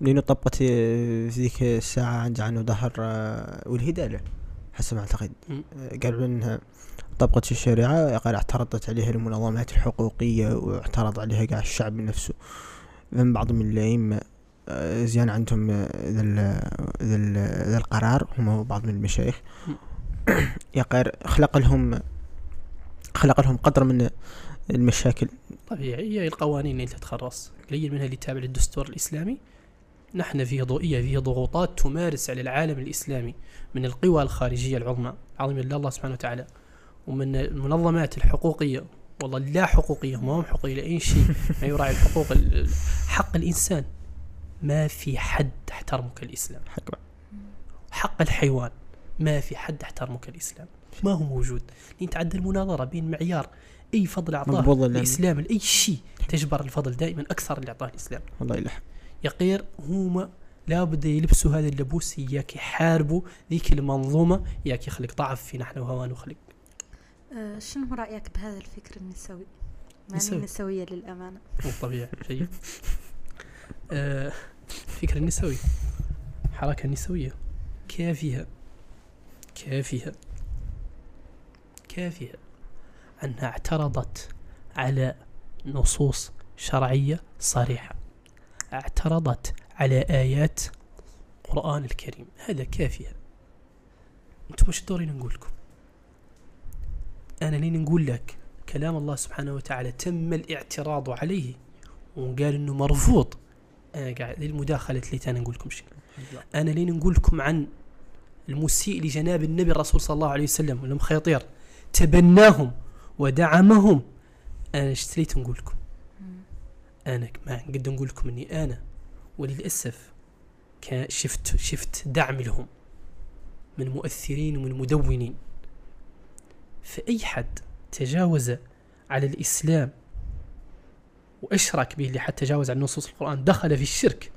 لأنه طبقت في ذيك الساعة عند عنه ظهر آه، والهدالة حسب ما أعتقد. آه، قالوا أنها طبقت في الشريعة قال اعترضت عليها المنظمات الحقوقية واعترض عليها قاع الشعب نفسه. من بعض من الأئمة آه، زيان عندهم آه، ذا ال- ذا ال- ذا القرار هم بعض من المشايخ. يقر خلق لهم خلق لهم قدر من المشاكل. طبيعي هي القوانين اللي تتخرص. قليل منها اللي تابع للدستور الإسلامي. نحن في ضوئية فيه ضغوطات تمارس على العالم الإسلامي من القوى الخارجية العظمى. لله الله سبحانه وتعالى. ومن المنظمات الحقوقية والله لا حقوقية ما هم حقوقية لأي شيء ما يراعي الحقوق ال- ال- حق الإنسان. ما في حد احترمه كالإسلام حق حق الحيوان ما في حد احترمه كالإسلام ما هو موجود. لأن تعدى المناظرة بين معيار أي فضل لنا. الإسلام لأي شيء تجبر الفضل دائما أكثر اللي أعطاه الإسلام. والله يلح يقير هما لابد يلبسوا هذا اللبوس ياك يحاربوا ذيك المنظومة ياك يخلق ضعف في نحن وهوان وخلق آه، شنو رأيك بهذا الفكر النسوي؟ معني نسوي. نسوية للأمانة. مو طبيعي جيد. فكرة النسوي حركة نسوية. كافية. كافية. كافية. أنها اعترضت على نصوص شرعية صريحة. اعترضت على آيات القرآن الكريم. هذا كافية. أنتم مش دورين نقول لكم أنا لين نقول لك كلام الله سبحانه وتعالى تم الاعتراض عليه وقال إنه مرفوض. أنا قاعد للمداخلة اللي أنا نقول لكم شيء. أنا لين نقول لكم عن المسيء لجناب النبي الرسول صلى الله عليه وسلم ولم خيطير تبناهم ودعمهم. أنا اشتريت نقول لكم؟ أنا ما قد نقول لكم إني أنا وللأسف شفت شفت دعم لهم من مؤثرين ومن مدونين. فاي حد تجاوز على الإسلام وأشرك به اللي حتى تجاوز عن نصوص القرآن دخل في الشرك.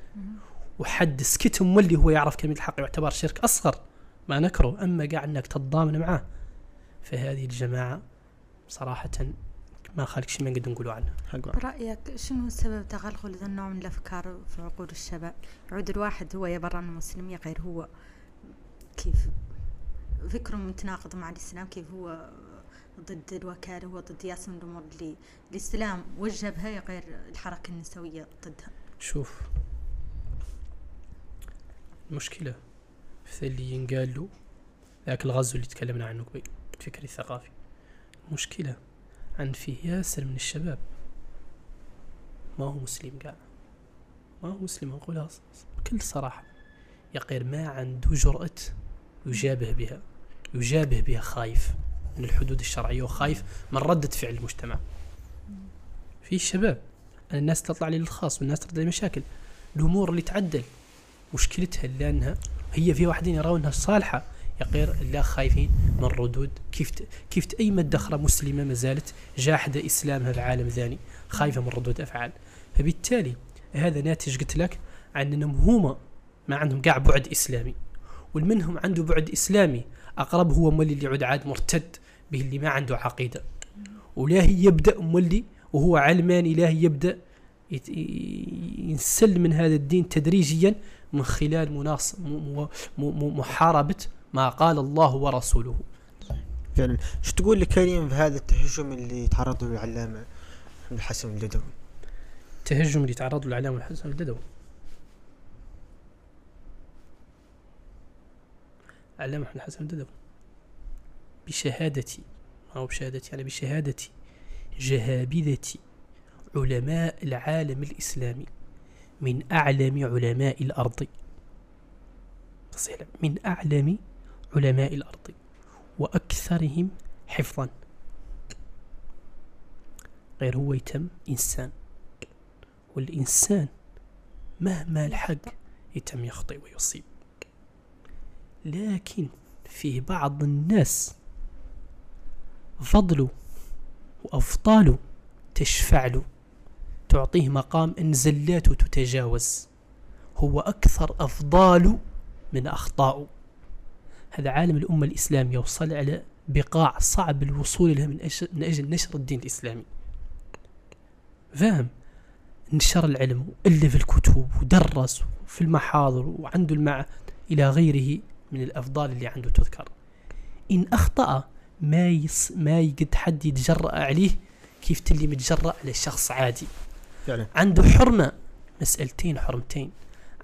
وحد سكت مولي هو يعرف كلمة الحق يعتبر شرك أصغر ما نكره أما قاعد إنك تتضامن معاه. فهذه الجماعة صراحة ما خالك شيء ما نقدر نقولوا عنها. برأيك شنو سبب تغلغل ذا النوع من الأفكار في عقول الشباب؟ يعود الواحد هو يبرر المسلم يا غير هو. كيف؟ فكره متناقض مع الإسلام كيف هو ضد الوكالة هو ضد ياس من الأمور اللي الإسلام وجه بها غير الحركة النسوية ضدها. شوف المشكلة في اللي ينقال له ذاك الغزو اللي تكلمنا عنه قبل الفكر الثقافي. المشكلة عن فيه ياسر من الشباب. ما هو مسلم قاع ما هو مسلم أقولها بكل صراحة. يقير ما عنده جرأة يجابه بها. يجابه بها خايف من الحدود الشرعية وخايف من ردة فعل المجتمع. في شباب أنا الناس تطلع لي للخاص والناس ترد لي مشاكل الأمور اللي تعدل مشكلتها لأنها هي في واحدين يرونها صالحة. يقير لا خايفين من ردود. كيف. كيف اي مدة أخرى مسلمة ما زالت جاحدة إسلامها في عالم ثاني خايفة من ردود أفعال. فبالتالي هذا ناتج قلت لك عن إنهم هما ما عندهم قاع بعد إسلامي. والمنهم عنده بعد إسلامي أقرب هو مولي اللي يعود عاد مرتد به اللي ما عنده عقيدة. ولاهي يبدأ مولي وهو علماني لاهي يبدأ ينسل من هذا الدين تدريجيا من خلال مناص م- م- م- محاربة ما قال الله ورسوله. فعلا شو تقول لكريم في هذا التهجم اللي تعرض له العلامة محمد الحسن الجدوي التهجم اللي تعرض له العلامة الحسن الددوي. العلامة محمد الحسن الددوي بشهادتي أو بشهادتي يعني بشهادة جهابذة علماء العالم الإسلامي من أعلم علماء الأرض. من أعلم علماء الأرض وأكثرهم حفظا. غير هو يتم إنسان. والإنسان مهما الحق يتم يخطئ ويصيب. لكن في بعض الناس فضله وأفضاله تشفع له. تعطيه مقام إن زلاته تتجاوز. هو أكثر أفضال من أخطاء. هذا عالم الأمة الإسلامية وصل على بقاع صعب الوصول لها من أجل, من أجل نشر الدين الإسلامي. فاهم؟ نشر العلم وألف الكتب ودرس في المحاضر وعنده المع إلى غيره. من الأفضال اللي عنده تذكر. إن أخطأ ما يص ما يقد حد يتجرأ عليه كيف تلي متجرأ على شخص عادي. فعلا. عنده حرمة مسألتين حرمتين.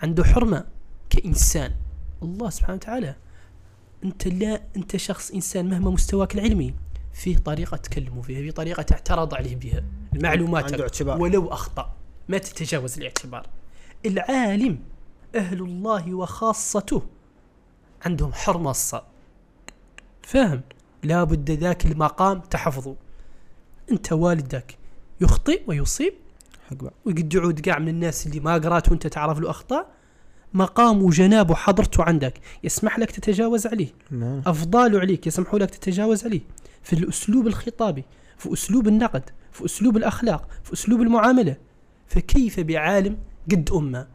عنده حرمة كإنسان. الله سبحانه وتعالى. أنت لا أنت شخص إنسان مهما مستواك العلمي فيه طريقة تكلمه فيها في طريقة تعترض عليه بها. اعتبار. ولو أخطأ ما تتجاوز الاعتبار. العالم أهل الله وخاصته عندهم حرمة فاهم لابد ذاك المقام تحفظه. أنت والدك يخطئ ويصيب؟ ويقد يعود قاع من الناس اللي ما قرأت وانت تعرف له أخطاء؟ مقام وجناب وحضرته عندك. يسمح لك تتجاوز عليه. افضاله عليك يسمحوا لك تتجاوز عليه. في الأسلوب الخطابي في أسلوب النقد في أسلوب الأخلاق في أسلوب المعاملة. فكيف بعالم قد أمة؟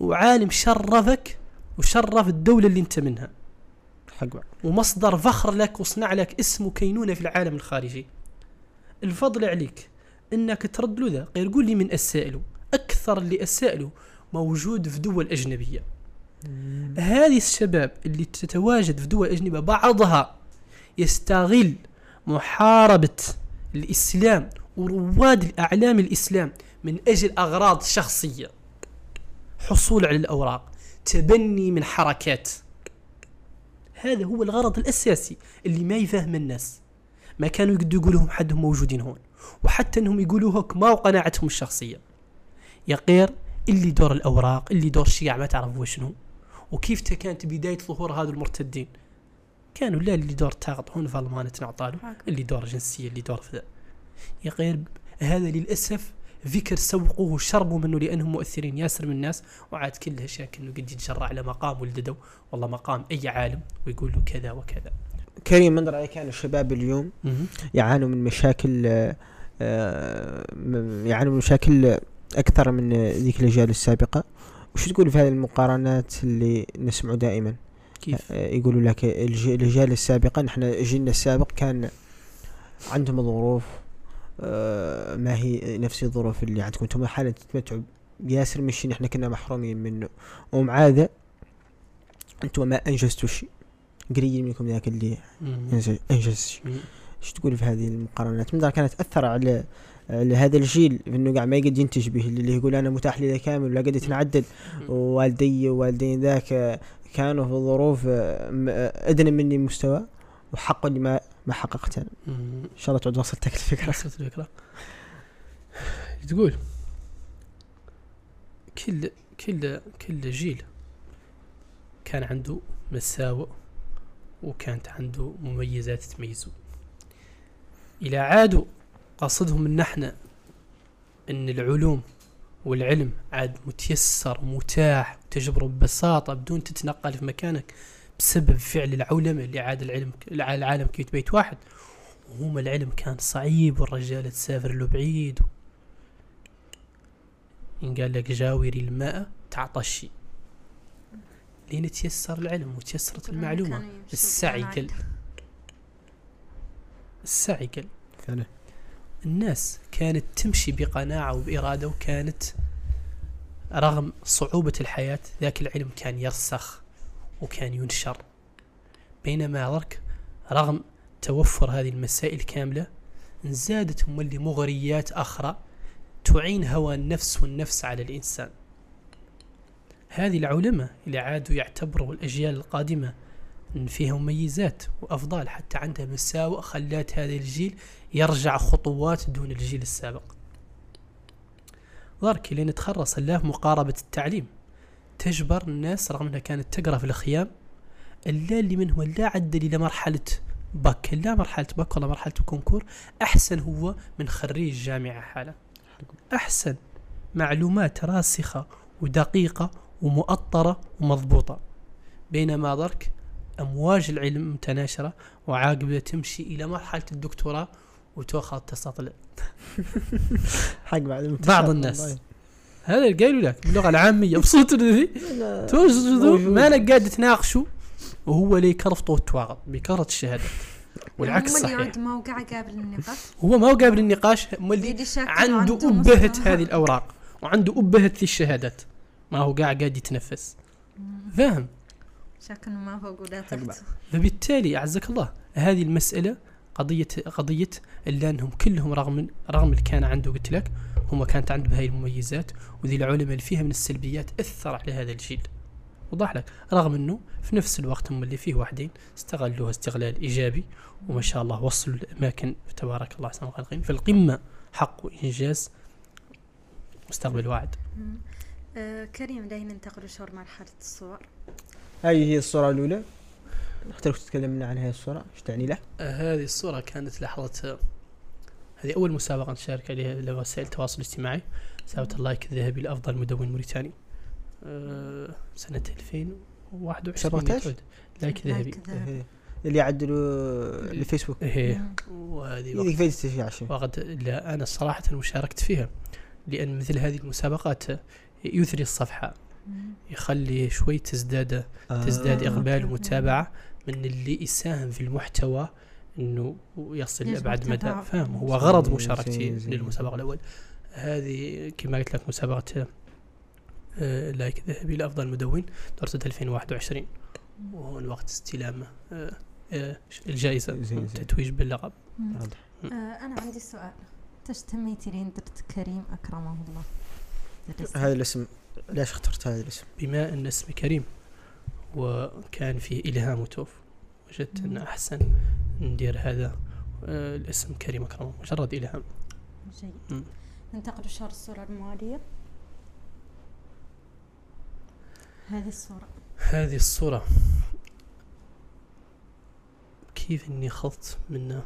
وعالم شرفك وشرف الدولة اللي انت منها. حق بعض. ومصدر فخر لك وصنع لك اسم وكينونه في العالم الخارجي. الفضل عليك إنك ترد له ذا. غير قول لي من اسائله أكثر اللي اسائله موجود في دول أجنبية. هذه الشباب اللي تتواجد في دول أجنبية بعضها يستغل محاربة الإسلام ورواد الأعلام الإسلام من أجل أغراض شخصية. حصول على الأوراق. تبني من حركات. هذا هو الغرض الأساسي اللي ما يفهم الناس. ما كانوا يقدروا يقولوا حدهم موجودين هون وحتى إنهم يقولوا هيك ما قناعتهم الشخصية. يا غير اللي دور الأوراق اللي دور الشيعة ما تعرف وشنو وكيف كانت بداية ظهور هذا المرتدين. كانوا لا اللي دور تاغط هون في المانيا تنعطاله اللي دور جنسيه اللي دور في يا غير هذا للأسف ذكر سوقوه وشربوا منه لأنهم مؤثرين. ياسر من الناس وعاد كل هالاشياء كأنه قد يتجرع على مقام ولددو. والله مقام أي عالم ويقول له كذا وكذا. كريم من رأيك كان الشباب اليوم. يعانوا من مشاكل آه، آه، يعانوا من مشاكل أكثر من ذيك الأجيال السابقة؟ وش تقول في هذه المقارنات اللي نسمع دائما؟ كيف؟ آه، يقولوا لك الأجيال السابقة نحن جيلنا السابق كان عندهم ظروف ما هي نفس الظروف اللي عندكم. أنتم حالا تتمتعوا بياسر من الشيء نحن كنا محرومين منه ومع ذا أنتم ما أنجزتوا شيء. قليل منكم ذاك اللي. انجز شيء. إيش تقول في هذه المقارنات؟ من ذا كانت تأثر على على هذا الجيل إنه قاعد ما يقدر ينتج به اللي يقول أنا متاح لي كامل ولا قد يتنعدل ووالدي ووالدين ذاك آه، كانوا في ظروف آه، آه، أدنى مني مستوى وحقوا اللي ما ما حققته أنا. مهم. إن شاء الله تعود وصلتك الفكرة وصلت الفكرة تقول كل كل كل جيل كان عنده مساوئ وكانت عنده مميزات تميزه إلى عادوا قصدهم إن إحنا إن العلوم والعلم عاد متيسر متاح تجبره ببساطة بدون تتنقل في مكانك بسبب فعل العولمة اللي عاد العلم العالم كيف بيت واحد. وهم العلم كان صعيب والرجال تسافر له بعيد. إن قال لك جاوري الماء تعطشي لين تيسر العلم وتيسرت المعلومة. السعي قل السعي قل فعلا الناس كانت تمشي بقناعة وبإرادة وكانت رغم صعوبة الحياة ذاك العلم كان يرسخ. وكان ينشر بينما ذاك رغم توفر هذه المسائل كاملة زادت مولي مغريات أخرى تعين هوى النفس والنفس على الإنسان. هذه العلماء اللي عادوا يعتبروا الأجيال القادمة إن فيها مميزات وأفضال حتى عندها مساوئ خلات هذا الجيل يرجع خطوات دون الجيل السابق. ضرك لين تخرص الله مقاربة التعليم. تجبر الناس رغم أنها كانت تقرأ في الخيام إلا اللي منهم لا عدل إلى مرحلة بك لا مرحلة بك ولا مرحلة كونكور أحسن هو من خريج جامعة حالا أحسن. معلومات راسخة ودقيقة ومؤطرة ومضبوطة. بينما ضرك أمواج العلم متناشرة وعاقبة تمشي إلى مرحلة الدكتوراه وتأخذ تستطلع. حق بعض الناس. هذا اللي قالوا لك باللغة العامية بصوت ذي توجدوا. ما لك قاعد تناقشوا وهو اللي يكرفط وتواغط بكثرة الشهادات والعكس صحيح. يعود موقع قابل النقاش هو ما هو قابل النقاش عنده أبهة. هذه الأوراق وعنده أبهة ذي الشهادات. ما هو قاعد قاعد يتنفس. فاهم؟ شاكل ما فوق ولا حق بعض. تحت فبالتالي أعزك الله هذه المسألة قضية قضية إلا أنهم كلهم رغم رغم اللي كان عنده قلت لك هم كانت عندهم هاي المميزات وذي العلماء اللي فيها من السلبيات أثر على هذا الجيل. وضح لك رغم أنه في نفس الوقت هم اللي فيه واحدين استغلوها استغلال إيجابي وما شاء الله وصلوا لأماكن تبارك الله أحسن الخالقين في القمة حق إنجاز مستقبل واعد. آه كريم لين ننتقل شهر مرحلة الصور؟ هذه هي الصورة الأولى. اخترت تتكلمنا عن هذه الصورة إيش تعني له؟ آه، هذه الصورة كانت لحظة هذه أول مسابقة نشارك عليها لوسائل التواصل الاجتماعي مسابقة اللايك الذهبي لأفضل مدون موريتاني آه، سنة 2021 17 يعتقد. like ذهبي. إيه. اللي يعدلوا الفيسبوك إيه مم. وهذه فايدة في عشان وقد لا أنا صراحة مشاركت فيها لأن مثل هذه المسابقات يثري الصفحة. يخلي شوي تزداد تزداد آه. إقبال okay. ومتابعة من اللي يساهم في المحتوى إنه يصل لابعد مدى. فاهم هو غرض مشاركتي. للمسابقة الأول هذه كما قلت لك مسابقة آه، لايك ذهبي لأفضل مدون دورة 2021 وهون وقت استلام آه، آه، الجائزة زين، زين. التتويج باللقب. آه أنا عندي سؤال تش تميتي لين درت كريم أكرمه الله. هذا الاسم ليش اخترت هذا الاسم؟ بما أن اسمي كريم وكان فيه إلهام وتوف وجدت ان. أحسن ندير هذا. آه، الاسم كريم اكرمه مجرد إلهام. جيد. ننتقل لشهر الصورة المالية هذه الصورة. هذه الصورة. كيف إني خضت من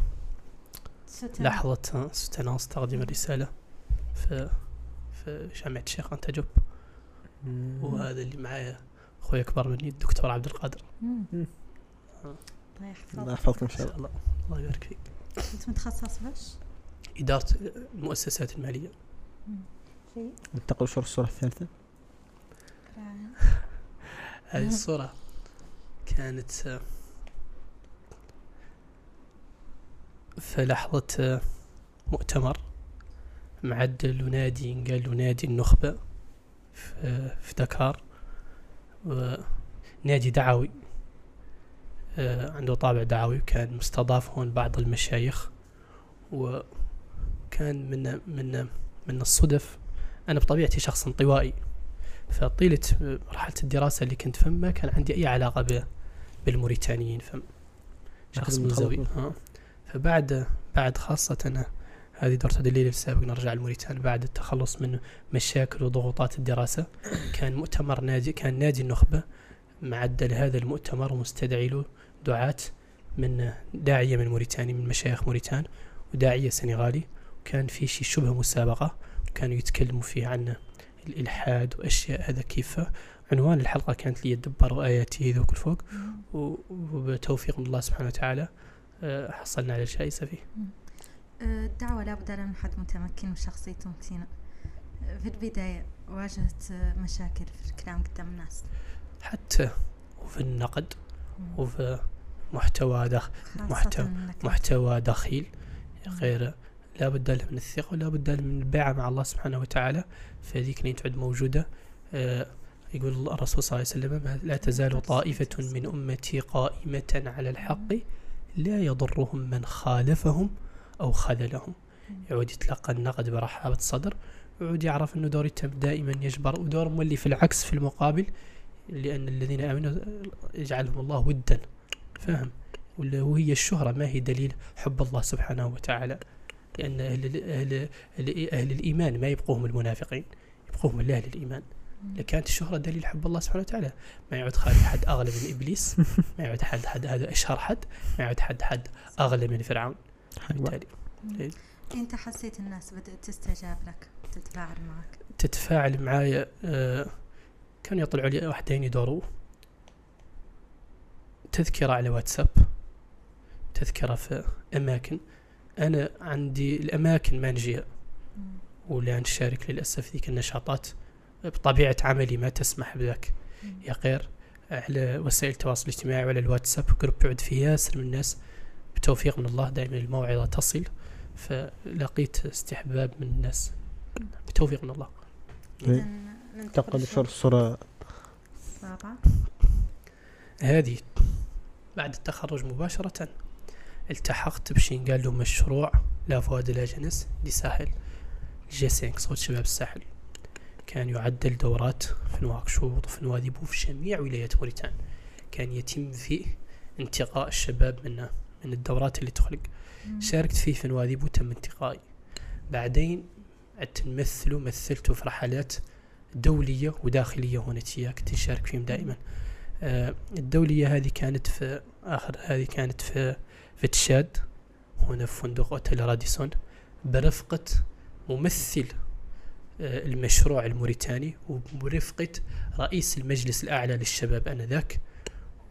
ستة لحظة ستناص تقديم الرسالة. في في جامعة الشيخ أنت جوب وهذا اللي معايا. أخوي أكبر مني الدكتور عبد القادر. الله الله يحفظك يحفظكم ان إن شاء الله. الله الله يبارك فيك. كنت متخصص باش إدارة المؤسسات المالية. جيد ننتقل لشهر الصورة الثالثة. هذه مم. الصورة كانت في لحظة مؤتمر معدل ونادي قال له نادي النخبة في في دكار ونادي دعوي. عنده طابع دعوي وكان مستضاف هون بعض المشايخ وكان من من من الصدف. أنا بطبيعتي شخص انطوائي فطيلة مرحلة الدراسة اللي كنت فم ما كان عندي أي علاقة ب- بالموريتانيين فم. شخص منزوي. ها فبعد بعد خاصة أنا هذه دورة الليل السابق نرجع الموريتان بعد التخلص من مشاكل وضغوطات الدراسة كان مؤتمر نادي كان نادي النخبة معدل هذا المؤتمر ومستدعي له دعاة من داعية من موريتاني من مشايخ موريتان وداعية سنغالي. وكان في شيء شبه مسابقة كانوا يتكلموا فيه عن الإلحاد وأشياء هذا كيف. عنوان الحلقة كانت ليدبروا آياته ذوك الفوق. وبتوفيق من الله سبحانه وتعالى آه، حصلنا على الجائزة فيه الدعوة لابد لها من حد متمكن وشخصيته متينة آه، في البداية واجهت آه، مشاكل في الكلام قدام الناس. حتى وفي النقد. وفي محتوى دخ محتوى- محتوى دخيل غير لا بد له من الثقة ولا بد له من البيعة مع الله سبحانه وتعالى. فهذيك اللي تعد موجودة. آه، يقول الرسول صلى الله عليه وسلم لا تزال طائفة من أمتي قائمة على الحق لا يضرهم من خالفهم أو خذلهم. يعود يتلقى النقد برحابة صدر ويعود يعرف أنه دور التم دائما يجبر ودور مولي في العكس في المقابل. لأن الذين آمنوا يجعلهم الله ودا. فاهم؟ ولا- وهي الشهرة ما هي دليل حب الله سبحانه وتعالى. لأن أهل, ال- أهل, أهل, أهل الإيمان ما يبقوهم المنافقين يبقوهم أهل الإيمان. لكانت الشهرة دليل حب الله سبحانه وتعالى. ما يعود خالي حد أغلى من إبليس ما يعود حد حد هذا أشهر حد ما يعود حد حد أغلى من فرعون. بالتالي. أنت حسيت الناس بدأت تستجاب لك تتفاعل معك؟ تتفاعل معايا آه، كانوا يطلعوا لي وحدين يدوروا. تذكرة على واتساب تذكرة في أماكن. أنا عندي الأماكن ما نجيها ولا نشارك للأسف ذيك النشاطات بطبيعة عملي ما تسمح بذاك. يا غير على وسائل التواصل الاجتماعي وعلى الواتساب group يعد فيه ياسر من الناس. بتوفيق من الله دائما الموعظة تصل. فلقيت استحباب من الناس. بتوفيق من الله. إذا تقل شر الصورة الرابعة هذه بعد التخرج مباشرة التحقت بشي قال له مشروع la voix de la jeunesse du Sahel. G5 صوت شباب الساحل. كان يعدل دورات في نواكشوط وفي نواديبو في جميع ولايات موريتان. كان يتم فيه انتقاء الشباب من من الدورات اللي تخلق. شاركت فيه في نواديبو تم انتقائي. بعدين عدت نمثله مثلته في رحلات دولية وداخلية هنا كنت نشارك فيهم دائما. آه، الدولية هذه كانت في آخر هذه كانت في في تشاد هنا في فندق أوتيل راديسون برفقة ممثل آه، المشروع الموريتاني وبرفقة رئيس المجلس الأعلى للشباب آنذاك.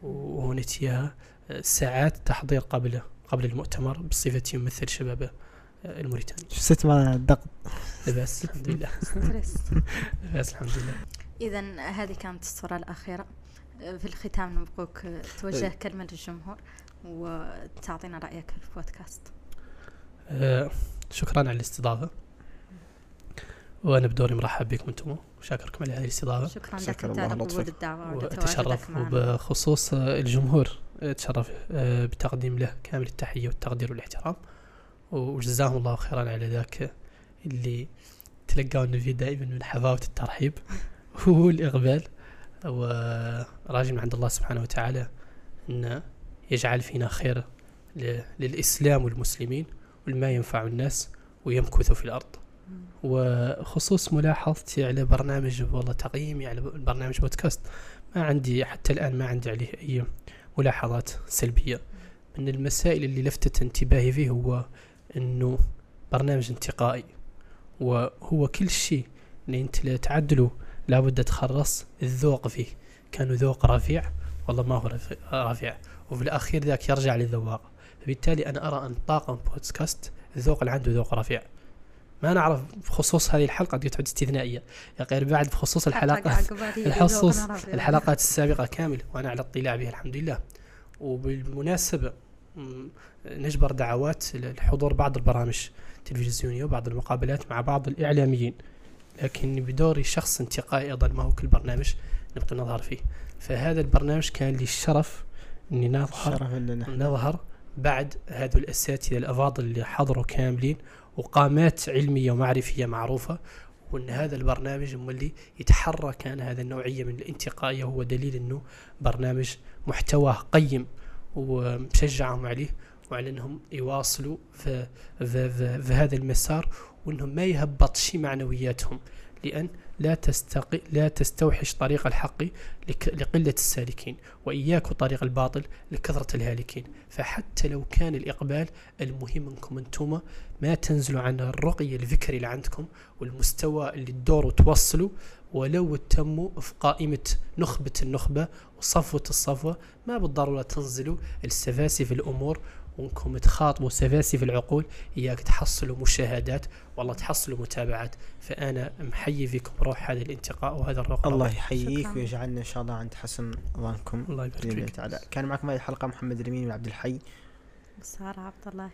وهنا تياها آه، ساعات تحضير قبل قبل المؤتمر بصفتي ممثل شباب آه، الموريتاني حسيت مع الضغط لباس الحمد لله لباس الحمد لله إذا هذه كانت الصورة الأخيرة. في الختام نبغوك توجه كلمة للجمهور وتعطينا رأيك في البودكاست. آه، شكرا على الاستضافة. وأنا بدوري مرحب بكم أنتم وشاكركم على هذه الاستضافة. شكرا لك على قبول وتواجدك معنا وبخصوص الجمهور أتشرف آه، بتقديم له كامل التحية والتقدير والاحترام. وجزاهم الله خيرا على ذاك اللي تلقون فيه دائما من حفاوة الترحيب. والإقبال وراجل من عند الله سبحانه وتعالى أن يجعل فينا خير للإسلام والمسلمين ولما ينفع الناس ويمكث في الأرض. وخصوص ملاحظتي على برنامج والله تقييمي على برنامج بودكاست ما عندي حتى الآن ما عندي عليه أي ملاحظات سلبية. من المسائل اللي لفتت انتباهي فيه هو أنه برنامج انتقائي وهو كل شيء اللي أنت لا تعدله لابد تخرص الذوق فيه. كان ذوق رفيع والله ما هو رفي- رفيع. وفي الأخير ذاك يرجع للذواق. فبالتالي أنا أرى أن طاقم بودكاست الذوق اللي عنده ذوق رفيع. ما نعرف بخصوص هذه الحلقة دي تعد استثنائية. يا غير بعد بخصوص الحلقة الحصص الحلقات السابقة كامل وأنا على اطلاع بها الحمد لله. وبالمناسبة نجبر دعوات لحضور بعض البرامج التلفزيونية وبعض المقابلات مع بعض الإعلاميين. لكن بدوري شخص انتقائي أيضا ما هو كل برنامج نبقى نظهر فيه. فهذا البرنامج كان لي الشرف أني نظهر نظهر بعد هذول الأساتذة الأفاضل اللي حضروا كاملين وقامات علمية ومعرفية معروفة. وأن هذا البرنامج هو اللي يتحرى كان هذا النوعية من الانتقائية. هو دليل أنه برنامج محتواه قيم ومشجعهم عليه. وعلى أنهم يواصلوا في, في, في, في هذا المسار وأنهم ما يهبطش معنوياتهم لأن لا تستقي لا تستوحش طريق الحق لك لقلة السالكين وإياك طريق الباطل لكثرة الهالكين. فحتى لو كان الإقبال المهم منكم أنتم ما تنزلوا عن الرقي الفكري اللي عندكم والمستوى اللي تدوروا توصلوا ولو تموا في قائمة نخبة النخبة وصفوة الصفوة ما بالضرورة تنزلوا السفاسف الأمور وانكم تخاطبوا سفاسف العقول إياك تحصلوا مشاهدات والله تحصلوا متابعات فأنا محيي فيكم روح هذا الانتقاء وهذا الرقم. الله يحييك. ويجعلنا إن شاء الله عند حسن ظنكم. الله يبارك فيك. تعالى. كان معكم هذه الحلقة محمد الامين وعبد الحي. سارة عبد الله.